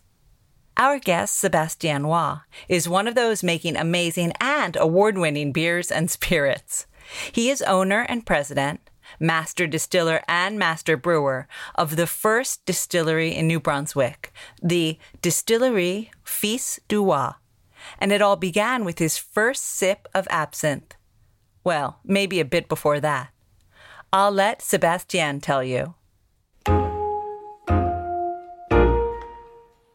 Our guest, Sebastien Roy, is one of those making amazing and award winning beers and spirits. He is owner and president, master distiller and master brewer of the first distillery in New Brunswick, the Distillerie Fils du Roy. And it all began with his first sip of absinthe. Well, maybe a bit before that. I'll let Sebastian tell you.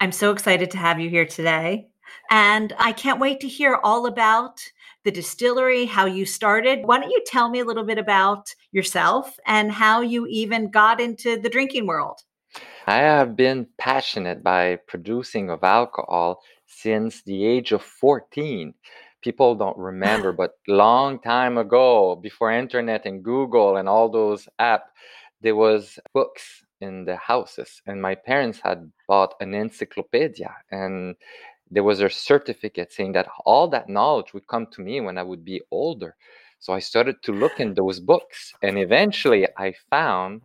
I'm so excited to have you here today. And I can't wait to hear all about the distillery, how you started. Why don't you tell me a little bit about yourself and how you even got into the drinking world? I have been passionate by producing of alcohol since the age of 14. People don't remember, but long time ago, before internet and Google and all those apps, there was books in the houses and my parents had bought an encyclopedia and there was a certificate saying that all that knowledge would come to me when I would be older. So I started to look in those books, and eventually I found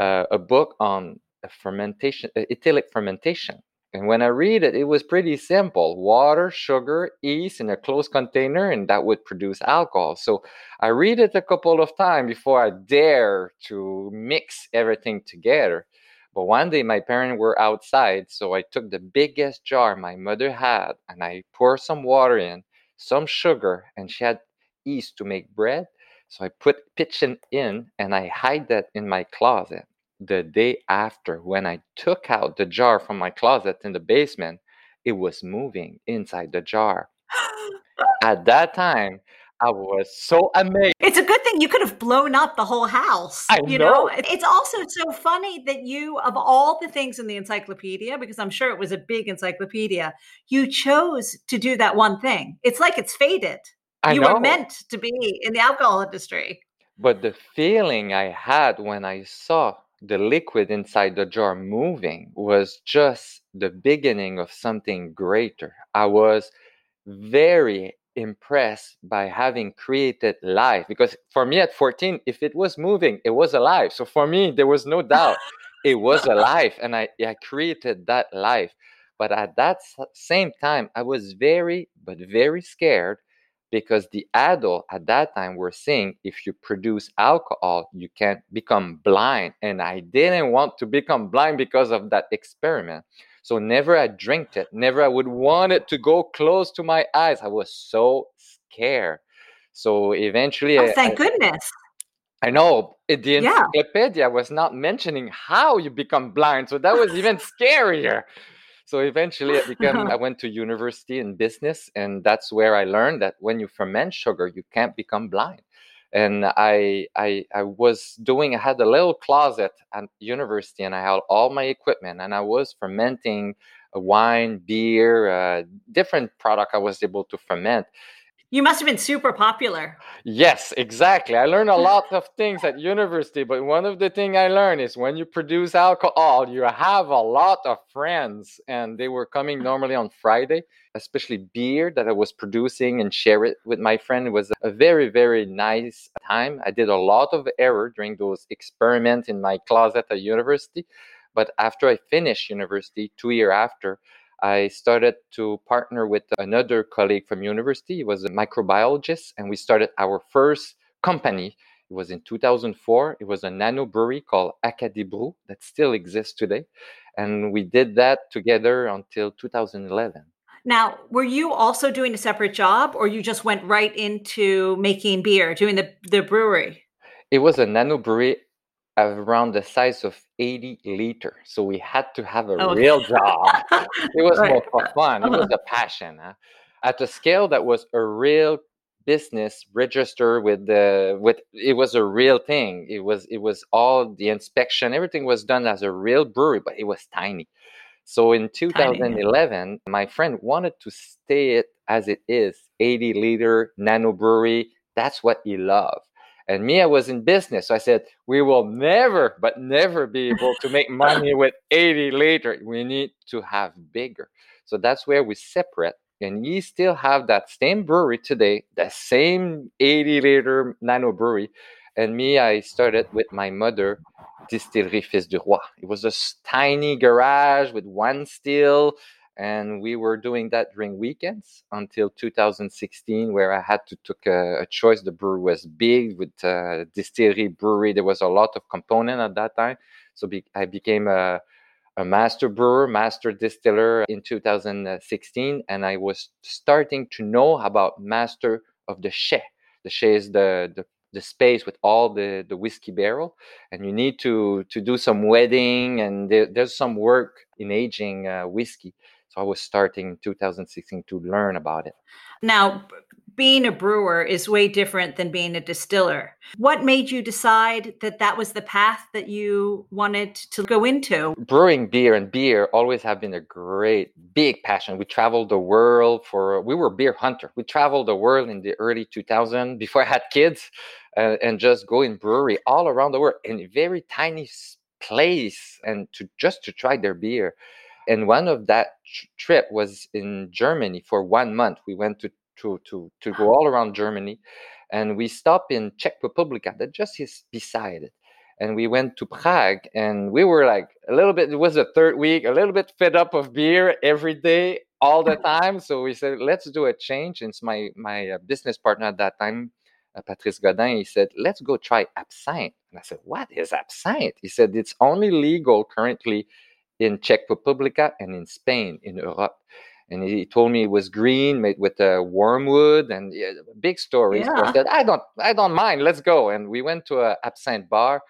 uh, a book on fermentation, uh, ethylic fermentation. And when I read it, it was pretty simple water, sugar, yeast in a closed container, and that would produce alcohol. So I read it a couple of times before I dare to mix everything together. But one day my parents were outside, so I took the biggest jar my mother had and I poured some water in, some sugar, and she had yeast to make bread. So I put pitching in and I hide that in my closet. The day after, when I took out the jar from my closet in the basement, it was moving inside the jar. At that time, I was so amazed. It's a good thing you could have blown up the whole house. I you know. know. It's also so funny that you, of all the things in the encyclopedia, because I'm sure it was a big encyclopedia, you chose to do that one thing. It's like it's faded. I you know. were meant to be in the alcohol industry. But the feeling I had when I saw the liquid inside the jar moving was just the beginning of something greater. I was very impressed by having created life because for me at 14 if it was moving it was alive so for me there was no doubt it was alive and I, I created that life but at that same time i was very but very scared because the adult at that time were saying if you produce alcohol you can become blind and i didn't want to become blind because of that experiment so never I drank it. Never I would want it to go close to my eyes. I was so scared. So eventually, oh, I, thank I, goodness. I know the Yeah. encyclopedia was not mentioning how you become blind, so that was even scarier. So eventually, I became. I went to university in business, and that's where I learned that when you ferment sugar, you can't become blind and I, I I was doing I had a little closet at university and I had all my equipment and I was fermenting wine, beer, uh, different product I was able to ferment. You must have been super popular. Yes, exactly. I learned a lot of things at university, but one of the things I learned is when you produce alcohol, you have a lot of friends, and they were coming normally on Friday, especially beer that I was producing and share it with my friend. It was a very, very nice time. I did a lot of error during those experiments in my closet at university, but after I finished university, two year after, I started to partner with another colleague from university. He was a microbiologist, and we started our first company. It was in 2004. It was a nano brewery called Acadie-Broue that still exists today. And we did that together until 2011. Now, were you also doing a separate job or you just went right into making beer, doing the, the brewery? It was a nano brewery around the size of 80 liter. So we had to have a Oh. real job. it was Right. more for fun. It was uh-huh. a passion. huh? At a scale that was a real business register with the with it was a real thing. It was it was all the inspection, everything was done as a real brewery, but it was tiny. So in 2011, my friend wanted to stay it as it is, 80 liter nano brewery. That's what he loved. And Mia was in business. So I said, we will never, but never be able to make money with 80 liter. We need to have bigger. So that's where we separate. And you still have that same brewery today, the same 80 liter nano brewery. And me, I started with my mother, Distillerie Fils du Roy. It was a tiny garage with one still. And we were doing that during weekends until 2016 where i had to took a, a choice. The brewery was big with uh, distillery brewery. There was a lot of component at that time. So be, i became a, a master brewer master distiller in 2016 and i was starting to know about master of the chai the chai is the, the the space with all the the whiskey barrel and you need to to do some wedding and there, there's some work in aging uh, whiskey so I was starting in 2016 to learn about it. Now, being a brewer is way different than being a distiller. What made you decide that that was the path that you wanted to go into? Brewing beer and beer always have been a great big passion. We traveled the world for we were beer hunter. We traveled the world in the early 2000s before I had kids uh, and just go in brewery all around the world in a very tiny place and to just to try their beer and one of that tr- trip was in Germany for one month. We went to to to to go all around Germany, and we stopped in Czech Republic that just is beside it. And we went to Prague, and we were like a little bit. It was the third week, a little bit fed up of beer every day, all the time. So we said, let's do a change. And it's my my uh, business partner at that time, uh, Patrice Godin. He said, let's go try absinthe. And I said, what is absinthe? He said, it's only legal currently in Czech Republic and in Spain in Europe. And he told me it was green, made with uh, wormwood, and yeah, big stories. Yeah. So I said, I don't, I don't mind. Let's go. And we went to a absinthe bar.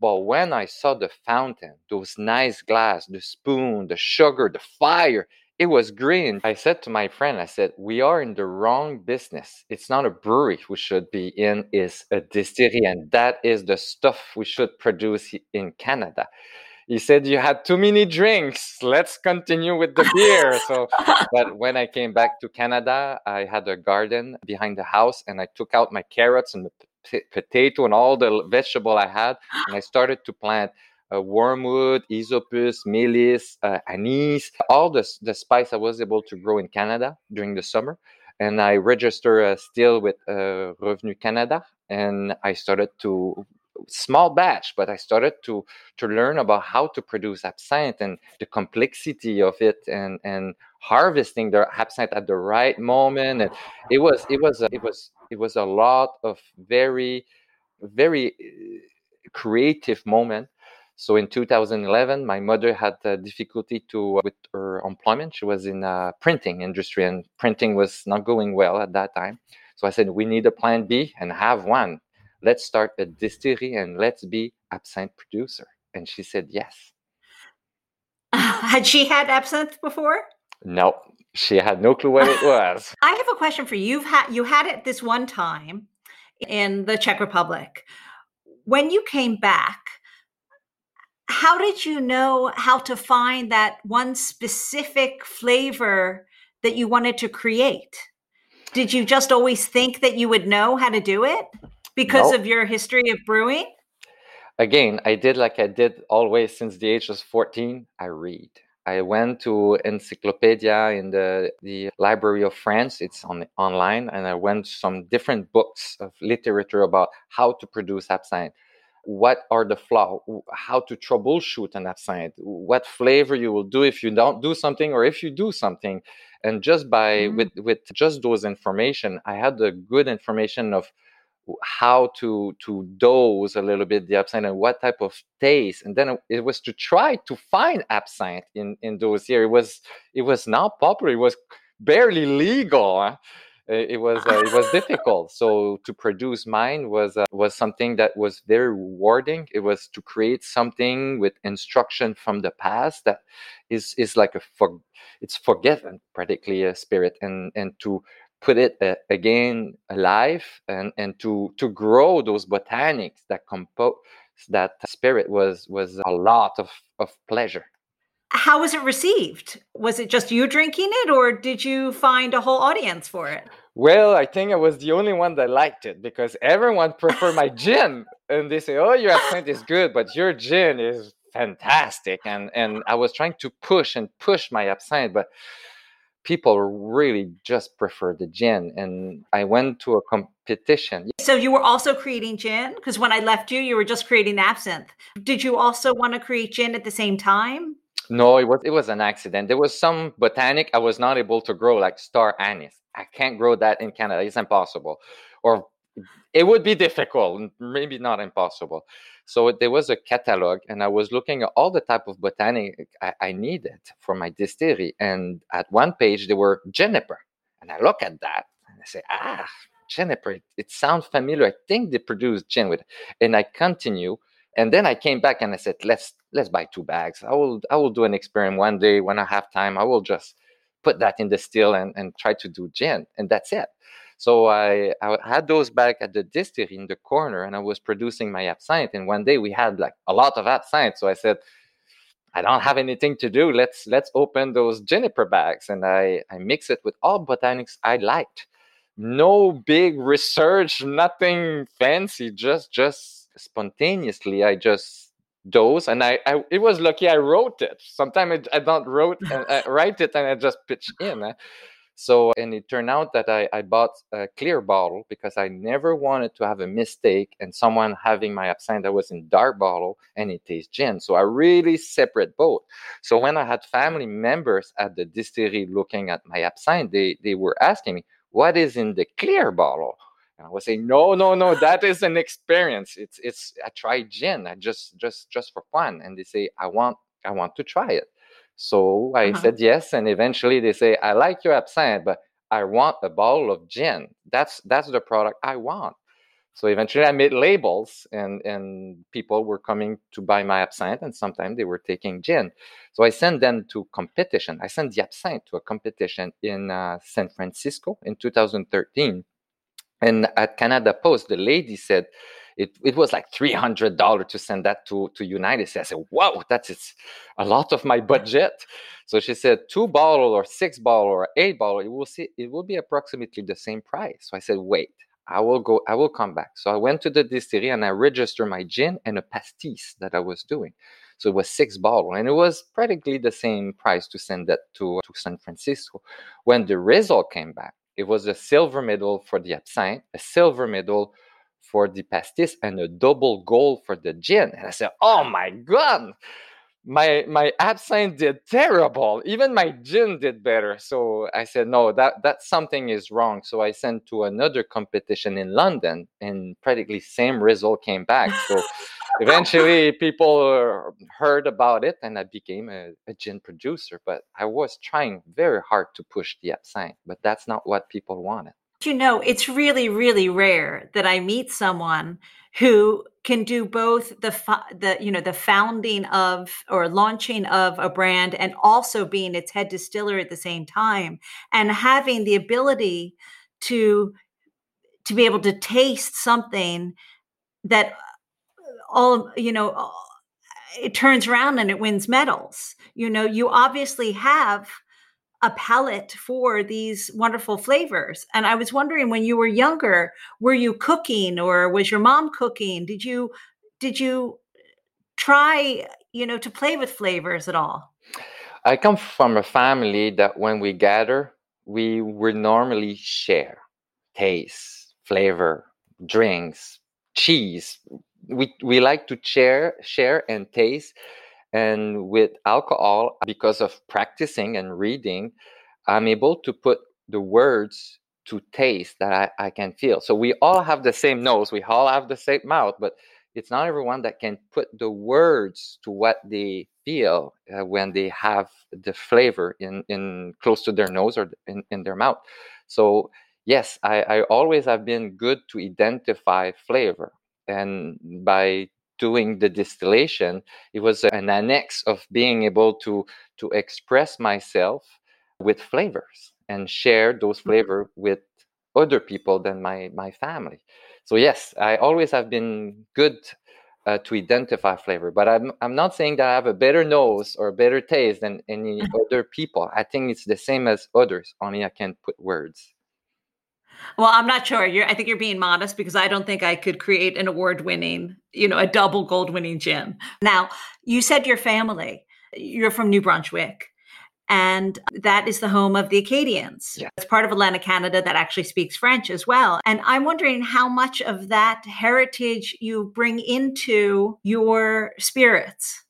But when I saw the fountain, those nice glass, the spoon, the sugar, the fire, it was green. I said to my friend, I said, we are in the wrong business. It's not a brewery we should be in, it's a distillery. And that is the stuff we should produce in Canada he said you had too many drinks let's continue with the beer so but when i came back to canada i had a garden behind the house and i took out my carrots and the p- potato and all the vegetable i had and i started to plant uh, wormwood, isopus, melis, uh, anise, all the, the spice I was able to grow in Canada during the summer. And I registered uh, still with uh, Revenu Canada and I started to small batch, but I started to to learn about how to produce absinthe and the complexity of it and and harvesting the absinthe at the right moment. And it was it was a, it was it was a lot of very very uh, creative moment. So in 2011, my mother had difficulty to uh, with her employment. She was in a printing industry, and printing was not going well at that time. So I said, we need a plan B and have one let's start a distillery and let's be absinthe producer. And she said yes. had she had absinthe before? No, she had no clue what it was. I have a question for you. You've had you had it this one time in the Czech Republic. When you came back, how did you know how to find that one specific flavor that you wanted to create? Did you just always think that you would know how to do it? Because nope. of your history of brewing? Again, I did like I did always since the age of 14. I read. I went to Encyclopedia in the, the Library of France. It's on online, and I went some different books of literature about how to produce absinthe. What are the flaws? How to troubleshoot an absinthe? What flavor you will do if you don't do something, or if you do something? And just by mm-hmm. with with just those information, I had the good information of how to to dose a little bit the absinthe and what type of taste and then it was to try to find absinthe in in those here it was it was not popular. It was barely legal it was uh, it was difficult. So to produce mine was uh, was something that was very rewarding. It was to create something with instruction from the past that is is like a for, it's forgiven practically a spirit and and to put it uh, again alive and and to to grow those botanics that compose that spirit was was a lot of of pleasure. How was it received? Was it just you drinking it or did you find a whole audience for it? Well i think i was the only one that liked it because everyone preferred my gin and they say oh your accent is good but your gin is fantastic and and i was trying to push and push my absinthe but people really just prefer the gin and i went to a competition so you were also creating gin because when i left you you were just creating absinthe did you also want to create gin at the same time No, it was it was an accident. There was some botanic I was not able to grow, like star anise. I can't grow that in Canada. It's impossible, or it would be difficult, maybe not impossible. So there was a catalog, and I was looking at all the type of botanic I, I needed for my distillery. And at one page there were juniper, and I look at that and I say, ah, juniper. It, it sounds familiar. I think they produce gin with. It. And I continue, and then I came back and I said, let's let's buy two bags. I will I will do an experiment one day when I have time. I will just put that in the still and, and try to do gin, and that's it. So I, I had those back at the distillery in the corner, and I was producing my absinthe. And one day we had like a lot of absinthe, so I said, I don't have anything to do. Let's let's open those juniper bags, and I I mix it with all botanics I liked. No big research, nothing fancy, just just spontaneously. I just those and I, I it was lucky i wrote it sometimes I, don't wrote and I write it and i just pitch in eh? So and it turned out that I, I bought a clear bottle because i never wanted to have a mistake and someone having my absinthe that was in dark bottle and it tastes gin so i really separate both so when i had family members at the distillery looking at my absinthe they, they were asking me what is in the clear bottle and I was saying, no, no, no, that is an experience. It's it's I tried gin, I just just just for fun. And they say, I want I want to try it. So I uh-huh. said yes, and eventually they say, I like your absinthe, but I want a bottle of gin. That's that's the product I want. So eventually I made labels and and people were coming to buy my absinthe and sometimes they were taking gin. So I sent them to competition. I sent the absinthe to a competition in uh, San Francisco in 2013 and at Canada Post, the lady said it, it was like three hundred dollars to send that to to United States. I said, "Wow, that's it's a lot of my budget." So she said, two bottle or six bottle or eight bottle, it will see it will be approximately the same price. So I said, "Wait, I will go. I will come back." So I went to the distillery and I registered my gin and a pastis that I was doing. So it was six bottle, and it was practically the same price to send that to to San Francisco. When the result came back it was a silver medal for the absinthe, a silver medal for the pastis, and a double goal for the gin. And I said, "Oh my god!" my my absinthe did terrible. Even my gin did better. So i said no that that something is wrong. So i sent to another competition in london and practically same result came back. So eventually people heard about it and i became a, a gin producer. But i was trying very hard to push the absinthe but that's not what people wanted you know it's really really rare that i meet someone who can do both the the you know the founding of or launching of a brand and also being its head distiller at the same time and having the ability to to be able to taste something that all you know it turns around and it wins medals. You know you obviously have a palate for these wonderful flavors. And I was wondering when you were younger, were you cooking or was your mom cooking? Did you did you try, you know, to play with flavors at all? I come from a family that when we gather, we would normally share taste, flavor, drinks, cheese. We we like to share, share and taste and with alcohol, because of practicing and reading, I'm able to put the words to taste that I, I can feel. So we all have the same nose, we all have the same mouth, but it's not everyone that can put the words to what they feel uh, when they have the flavor in, in close to their nose or in, in their mouth. So yes, I, I always have been good to identify flavor. And by doing the distillation it was an annex of being able to to express myself with flavors and share those mm-hmm. flavor with other people than my my family. So yes i always have been good uh, to identify flavor but I'm, I'm not saying that i have a better nose or better taste than any other people. I think it's the same as others only i can put words well, I'm not sure. You're, I think you're being modest because I don't think I could create an award winning, you know, a double gold winning gin. Now, you said your family, you're from New Brunswick, and that is the home of the Acadians. Yeah. It's part of Atlantic Canada that actually speaks French as well. And I'm wondering how much of that heritage you bring into your spirits.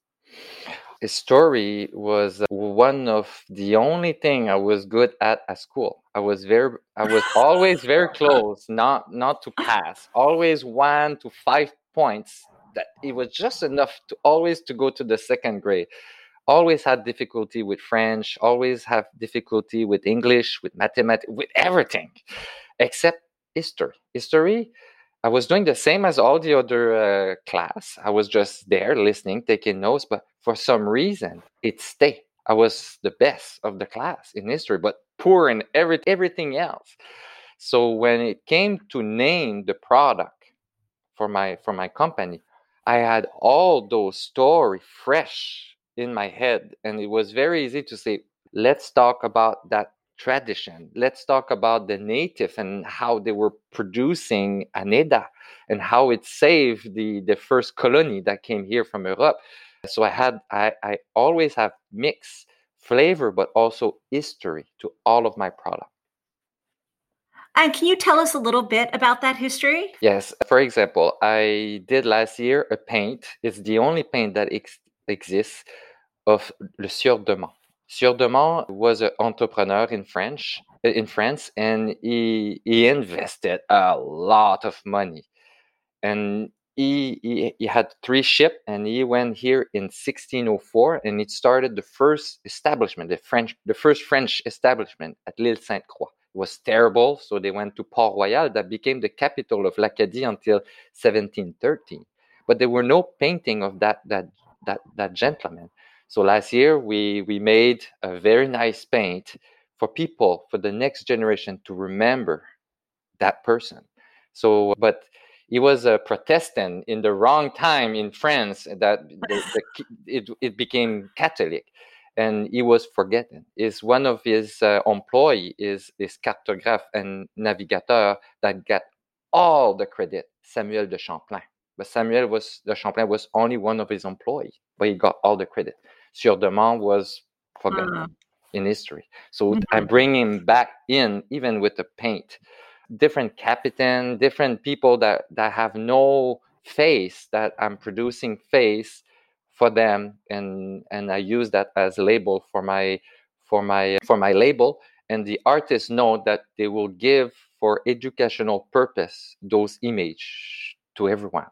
Story was uh, one of the only thing I was good at at school. I was very, I was always very close, not not to pass. Always one to five points. That it was just enough to always to go to the second grade. Always had difficulty with French. Always have difficulty with English, with mathematics, with everything, except history. History I was doing the same as all the other uh, class. I was just there listening, taking notes, but for some reason it stayed. I was the best of the class in history, but poor in every, everything else. So when it came to name the product for my for my company, I had all those stories fresh in my head, and it was very easy to say, let's talk about that tradition. Let's talk about the native and how they were producing annedda and how it saved the, the first colony that came here from Europe. So I had I, I always have mixed flavor but also history to all of my products. And can you tell us a little bit about that history? Yes. For example, I did last year a paint. It's the only paint that ex- exists of Le Sieur de Mons. Sieur was an entrepreneur in French eh, in France, and he he invested a lot of money, and he, he, he had three ships, and he went here in 1604, and it started the first establishment, the French, the first French establishment at l'Île Sainte Croix. It was terrible, so they went to Port Royal, that became the capital of l'Acadie until 1713. But there were no painting of that that that that gentleman. So last year we we made a very nice paint for people for the next generation to remember that person. So, but he was a Protestant in the wrong time in France that the, the, it, it became Catholic and he was forgotten. Is one of his uh, employee is this cartographe and navigateur that got all the credit, Samuel de Champlain. But Samuel was de Champlain was only one of his employees, but he got all the credit. Sieur de Mons was forgotten uh. in history. So mm-hmm. I bring him back in, even with the paint. Different captain, different people that, that have no face, that I'm producing face for them, and and I use that as label for my for my for my label. And the artists know that they will give for educational purpose those image to everyone.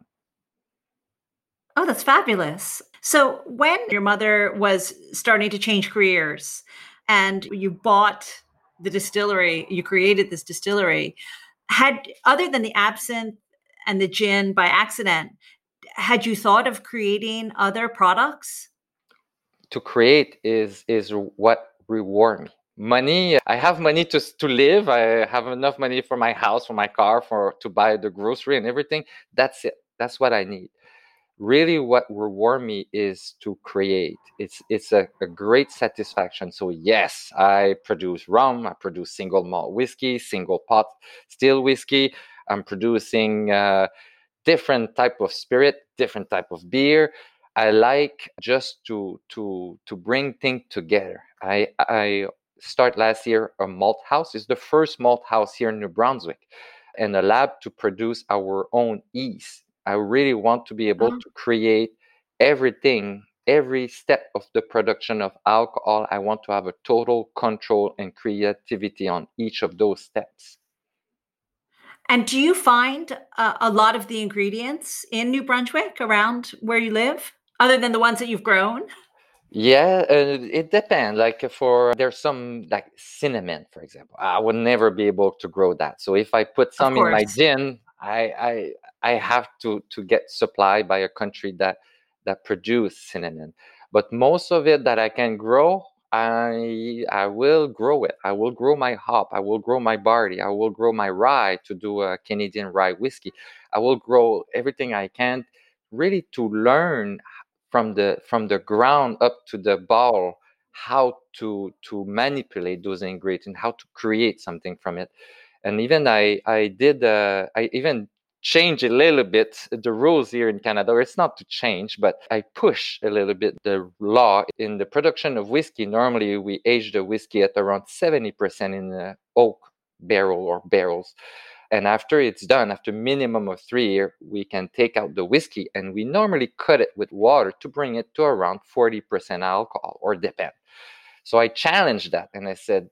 Oh, that's fabulous. So, when your mother was starting to change careers and you bought the distillery, you created this distillery, had other than the absinthe and the gin by accident, had you thought of creating other products? To create is is what reward me. Money, I have money to to live. I have enough money for my house, for my car, for to buy the grocery and everything. That's it. That's what I need really what reward me is to create. It's it's a, a, great satisfaction. So yes i produce rum i produce single malt whiskey single pot still whiskey. I'm producing uh, different type of spirit different type of beer. I like just to to to bring things together. I i start last year a malt house. Is the first malt house here in new brunswick and a lab to produce our own yeast I really want to be able mm-hmm. to create everything, every step of the production of alcohol. I want to have a total control and creativity on each of those steps. And do you find uh, a lot of the ingredients in New Brunswick around where you live, other than the ones that you've grown? Yeah, uh, it depends. Like for there's some like cinnamon, for example. I would never be able to grow that. So if I put some in my gin, I I I have to to get supply by a country that that produce cinnamon. But most of it that I can grow, I I will grow it. I will grow my hop. I will grow my barley. I will grow my rye to do a Canadian rye whiskey. I will grow everything I can, really to learn from the from the ground up to the ball how to to manipulate those ingredients, how to create something from it. And even I I did uh, I even change a little bit the rules here in Canada. Or it's not to change, but I push a little bit the law in the production of whiskey. Normally, we age the whiskey at around 70% in the oak barrel or barrels. and after it's done after minimum of three years we can take out the whiskey and we normally cut it with water to bring it to around 40% alcohol or depend so i challenged that and i said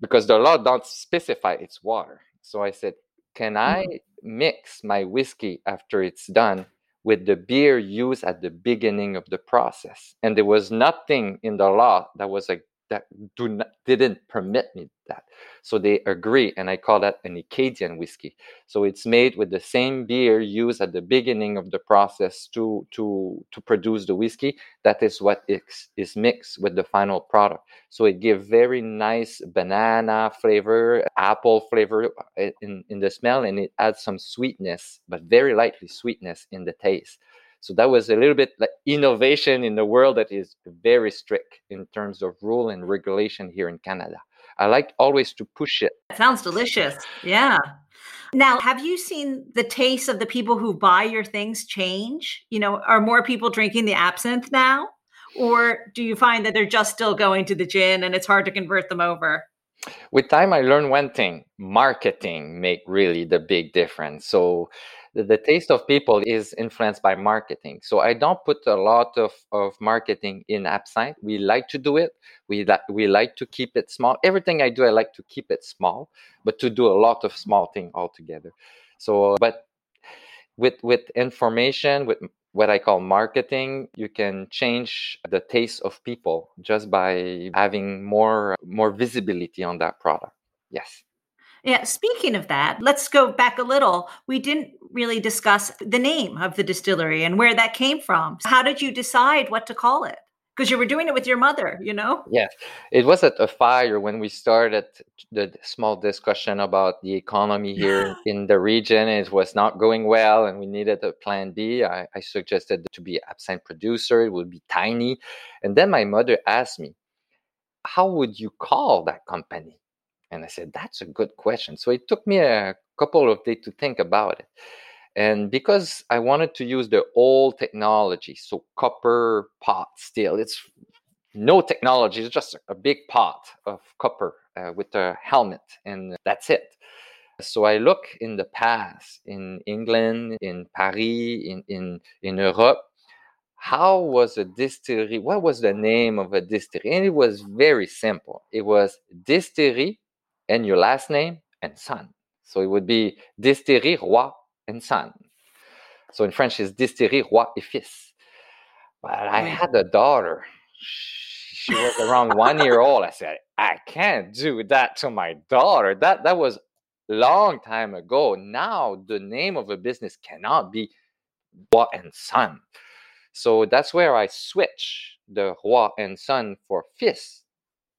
because the law don't specify it's water so i said can i mm-hmm. Mix my whiskey after it's done with the beer used at the beginning of the process. And there was nothing in the law that was like that do not, didn't permit me that. So they agree, and I call that an Acadian whiskey. So it's made with the same beer used at the beginning of the process to to to produce the whiskey. That is what is, is mixed with the final product. So it gives very nice banana flavor, apple flavor uh, in, in the smell, and it adds some sweetness, but very lightly sweetness in the taste. So that was a little bit like innovation in the world that is very strict in terms of rule and regulation here in Canada. I like always to push it. It sounds delicious. Yeah. Now, have you seen the taste of the people who buy your things change? You know, are more people drinking the absinthe now? Or do you find that they're just still going to the gin and it's hard to convert them over? With time, I learned one thing marketing make really the big difference. So the, taste of people is influenced by marketing. So I don't put a lot of, of marketing in absinthe. We like to do it. We, li- we like to keep it small. Everything I do, I like to keep it small, but to do a lot of small thing altogether. So, but with with information, with what I call marketing, you can change the taste of people just by having more more visibility on that product. Yes. Yeah, speaking of that, let's go back a little. We didn't really discuss the name of the distillery and where that came from. How did you decide what to call it? Because you were doing it with your mother, you know? Yes. It was at a fire when we started the small discussion about the economy here in the region. It was not going well and we needed a plan B. I, I suggested to be absinthe producer. It would be tiny. And then my mother asked me, how would you call that company? And I said, that's a good question. So it took me a couple of days to think about it. And because I wanted to use the old technology, so copper pot still, it's no technology, it's just a big pot of copper uh, with a helmet, and that's it. So I look in the past, in England, in Paris, in, in, in Europe, how was a distillery, what was the name of a distillery? And it was very simple. It was distillery and your last name and son. So it would be Distillerie Roy and son. So in French, it's Distillerie Roy et Fils. But I had a daughter. She was around one year old. I said, I can't do that to my daughter. That that was long time ago. Now the name of a business cannot be Roy and Son. So that's where I switch the Roy and Son for Fils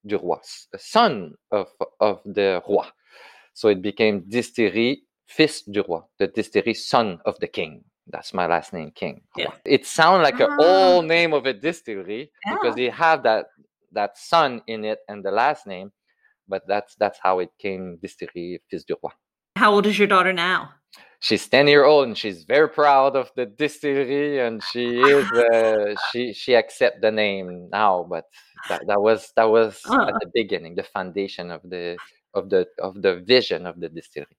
du Roy, son of, of the roi. So it became Distillerie Fils du Roy, the distillery son of the king. That's my last name, King. Yeah. It sounds like ah. an old name of a distillery yeah. because they have that that son in it and the last name, but that's that's how it came Distillery Fils du Roy. How old is your daughter now? She's 10 year old and she's very proud of the distillery and she is uh, she she accept the name now but that, that was that was uh-huh. at the beginning the foundation of the of the of the vision of the distillery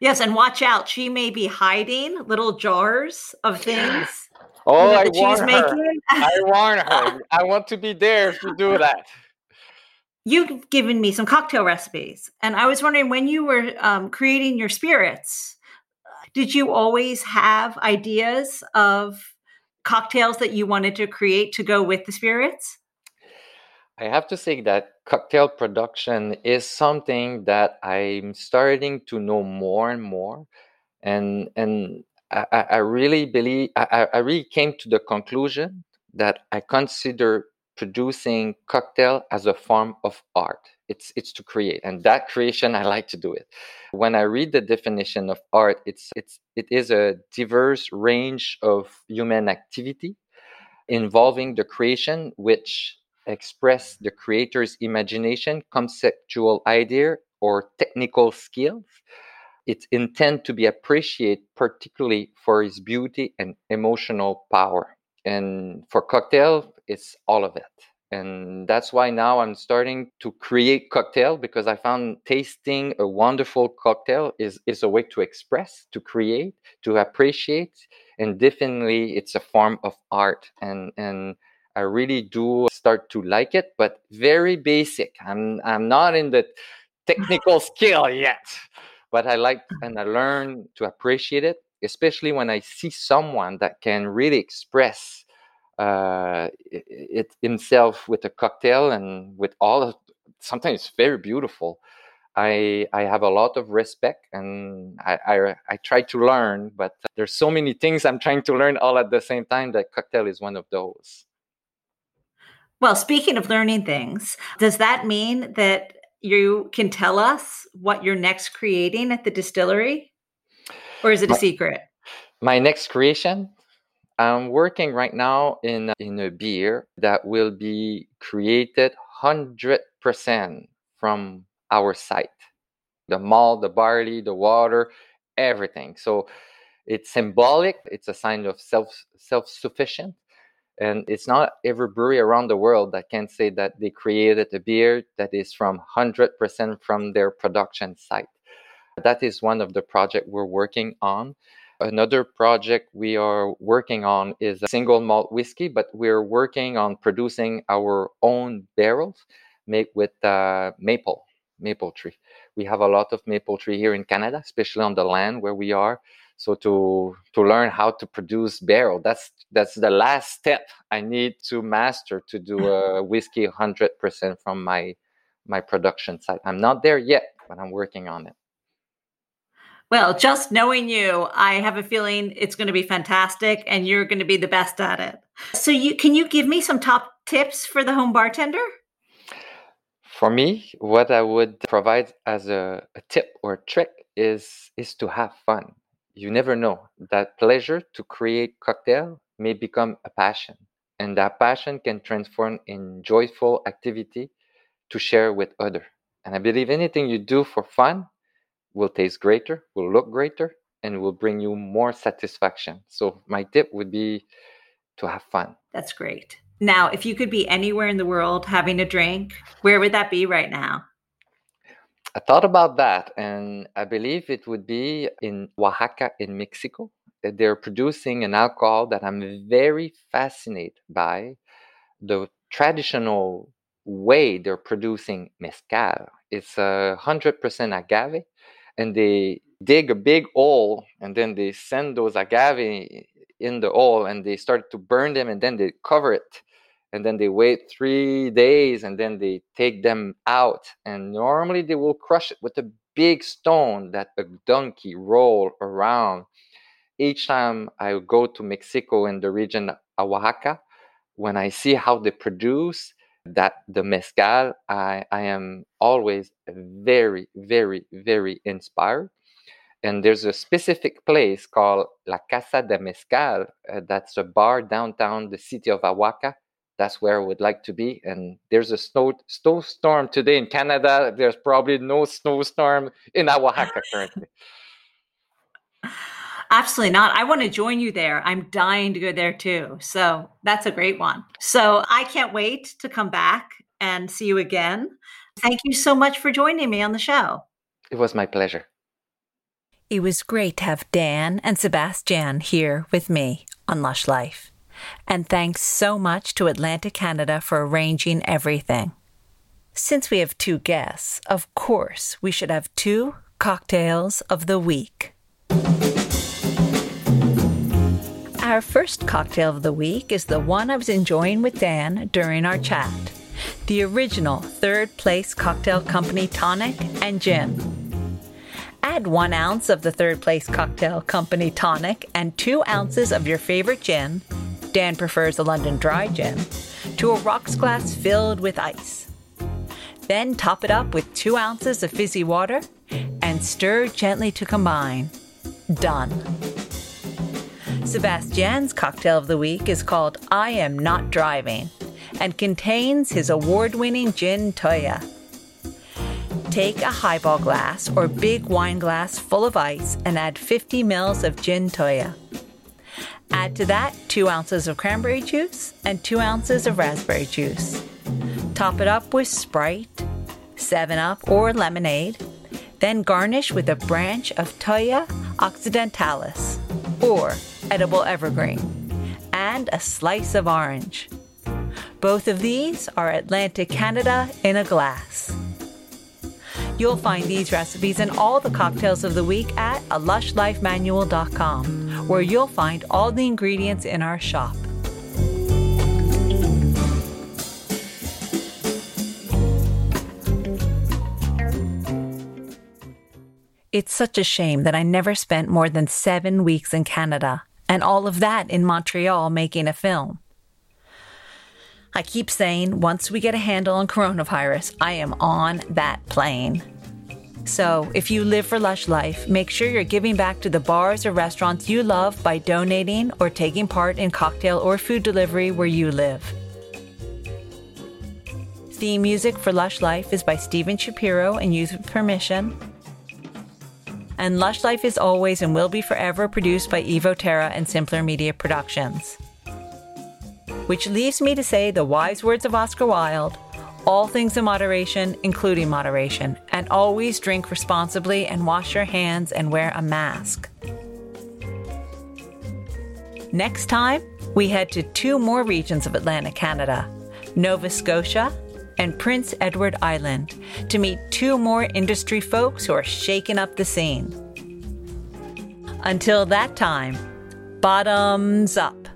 yes and watch out she may be hiding little jars of things oh I warn, her. I warn her i want to be there if you do that you've given me some cocktail recipes and i was wondering when you were um, creating your spirits did you always have ideas of cocktails that you wanted to create to go with the spirits? I have to say that cocktail production is something that I'm starting to know more and more, and and I, I really believe I, I really came to the conclusion that I consider producing cocktail as a form of art. It's it's to create and that creation i like to do it. When i read the definition of art it's it's it is a diverse range of human activity involving the creation which express the creator's imagination conceptual idea or technical skills. It's intended to be appreciated particularly for its beauty and emotional power and for cocktail it's all of it. And that's why now i'm starting to create cocktail because i found tasting a wonderful cocktail is is a way to express to create to appreciate and definitely it's a form of art. And and i really do start to like it but very basic. I'm i'm not in the technical skill yet but i like and i learn to appreciate it especially when i see someone that can really express uh, it, himself with a cocktail and with all of sometimes very beautiful. I I have a lot of respect and I, I, I try to learn, but there's so many things I'm trying to learn all at the same time that cocktail is one of those. Well, speaking of learning things, does that mean that you can tell us what you're next creating at the distillery? Or is it a my, secret? My next creation? I'm working right now in in a beer that will be created 100% from our site. The malt, the barley, the water, everything. So it's symbolic, it's a sign of self self-sufficient. And it's not every brewery around the world that can say that they created a beer that is from 100% from their production site. That is one of the projects we're working on. Another project we are working on is a single malt whiskey, but we're working on producing our own barrels made with uh, maple, maple tree. We have a lot of maple tree here in Canada, especially on the land where we are. So to to learn how to produce barrel, that's that's the last step I need to master to do a whiskey 100% from my my production site. I'm not there yet, but I'm working on it. Well, just knowing you, I have a feeling it's going to be fantastic and you're going to be the best at it. So you can you give me some top tips for the home bartender? For me, what I would provide as a, a tip or trick is is to have fun. You never know. That pleasure to create cocktail may become a passion. And that passion can transform in joyful activity to share with other. And I believe anything you do for fun will taste greater, will look greater, and will bring you more satisfaction. So, my tip would be to have fun. That's great. Now, if you could be anywhere in the world having a drink, where would that be right now? I thought about that, and I believe it would be in Oaxaca, in Mexico. Eh, they're producing an alcohol that I'm very fascinated by the traditional way they're producing mezcal. It's a hundred percent agave, and they dig a big hole and then they send those agave in the hole and they start to burn them and then they cover it. And then they wait three days and then they take them out. And normally they will crush it with a big stone that a donkey roll around. Each time i go to mexico in the region oaxaca when i see how they produce that the mezcal, I, I am always very, very, very inspired. And there's a specific place called La Casa de Mezcal. Uh, that's a bar downtown the city of Oaxaca. That's where I would like to be. And there's a snow snowstorm today in Canada. There's probably no snowstorm in Oaxaca currently. Absolutely not. I want to join you there. I'm dying to go there too. So that's a great one. So I can't wait to come back and see you again. Thank you so much for joining me on the show. It was my pleasure. It was great to have Dan and Sebastian here with me on Lush Life. And thanks so much to Atlantic Canada for arranging everything. Since we have two guests, of course, we should have two cocktails of the week. Our first cocktail of the week is the one I was enjoying with Dan during our chat the original Third Place Cocktail Company tonic and gin. Add one ounce of the Third Place Cocktail Company tonic and two ounces of your favorite gin. Dan prefers a London dry gin to a rocks glass filled with ice. Then top it up with two ounces of fizzy water and stir gently to combine. Done. Sebastian's cocktail of the week is called I Am Not Driving and contains his award winning gin Thuya. Take a highball glass or big wine glass full of ice and add 50 ml of gin Thuya. Add to that 2 ounces of cranberry juice and 2 ounces of raspberry juice. Top it up with Sprite, 7 Up, or lemonade. Then garnish with a branch of Thuja occidentalis, or edible evergreen, and a slice of orange. Both of these are Atlantic Canada in a glass. You'll find these recipes and all the cocktails of the week at a lushlifemanual.com, where you'll find all the ingredients in our shop. It's such a shame that I never spent more than seven weeks in Canada, and all of that in Montreal making a film. I keep saying once we get a handle on coronavirus, I am on that plane. So, if you live for Lush Life, make sure you're giving back to the bars or restaurants you love by donating or taking part in cocktail or food delivery where you live. Theme music for Lush Life is by Steven Shapiro and used with permission. And Lush Life is always and will be forever produced by Evo Terra and Simpler Media Productions. Which leaves me to say the wise words of Oscar Wilde all things in moderation, including moderation, and always drink responsibly and wash your hands and wear a mask. Next time, we head to two more regions of Atlantic Canada Nova Scotia and Prince Edward Island to meet two more industry folks who are shaking up the scene. Until that time, bottoms up.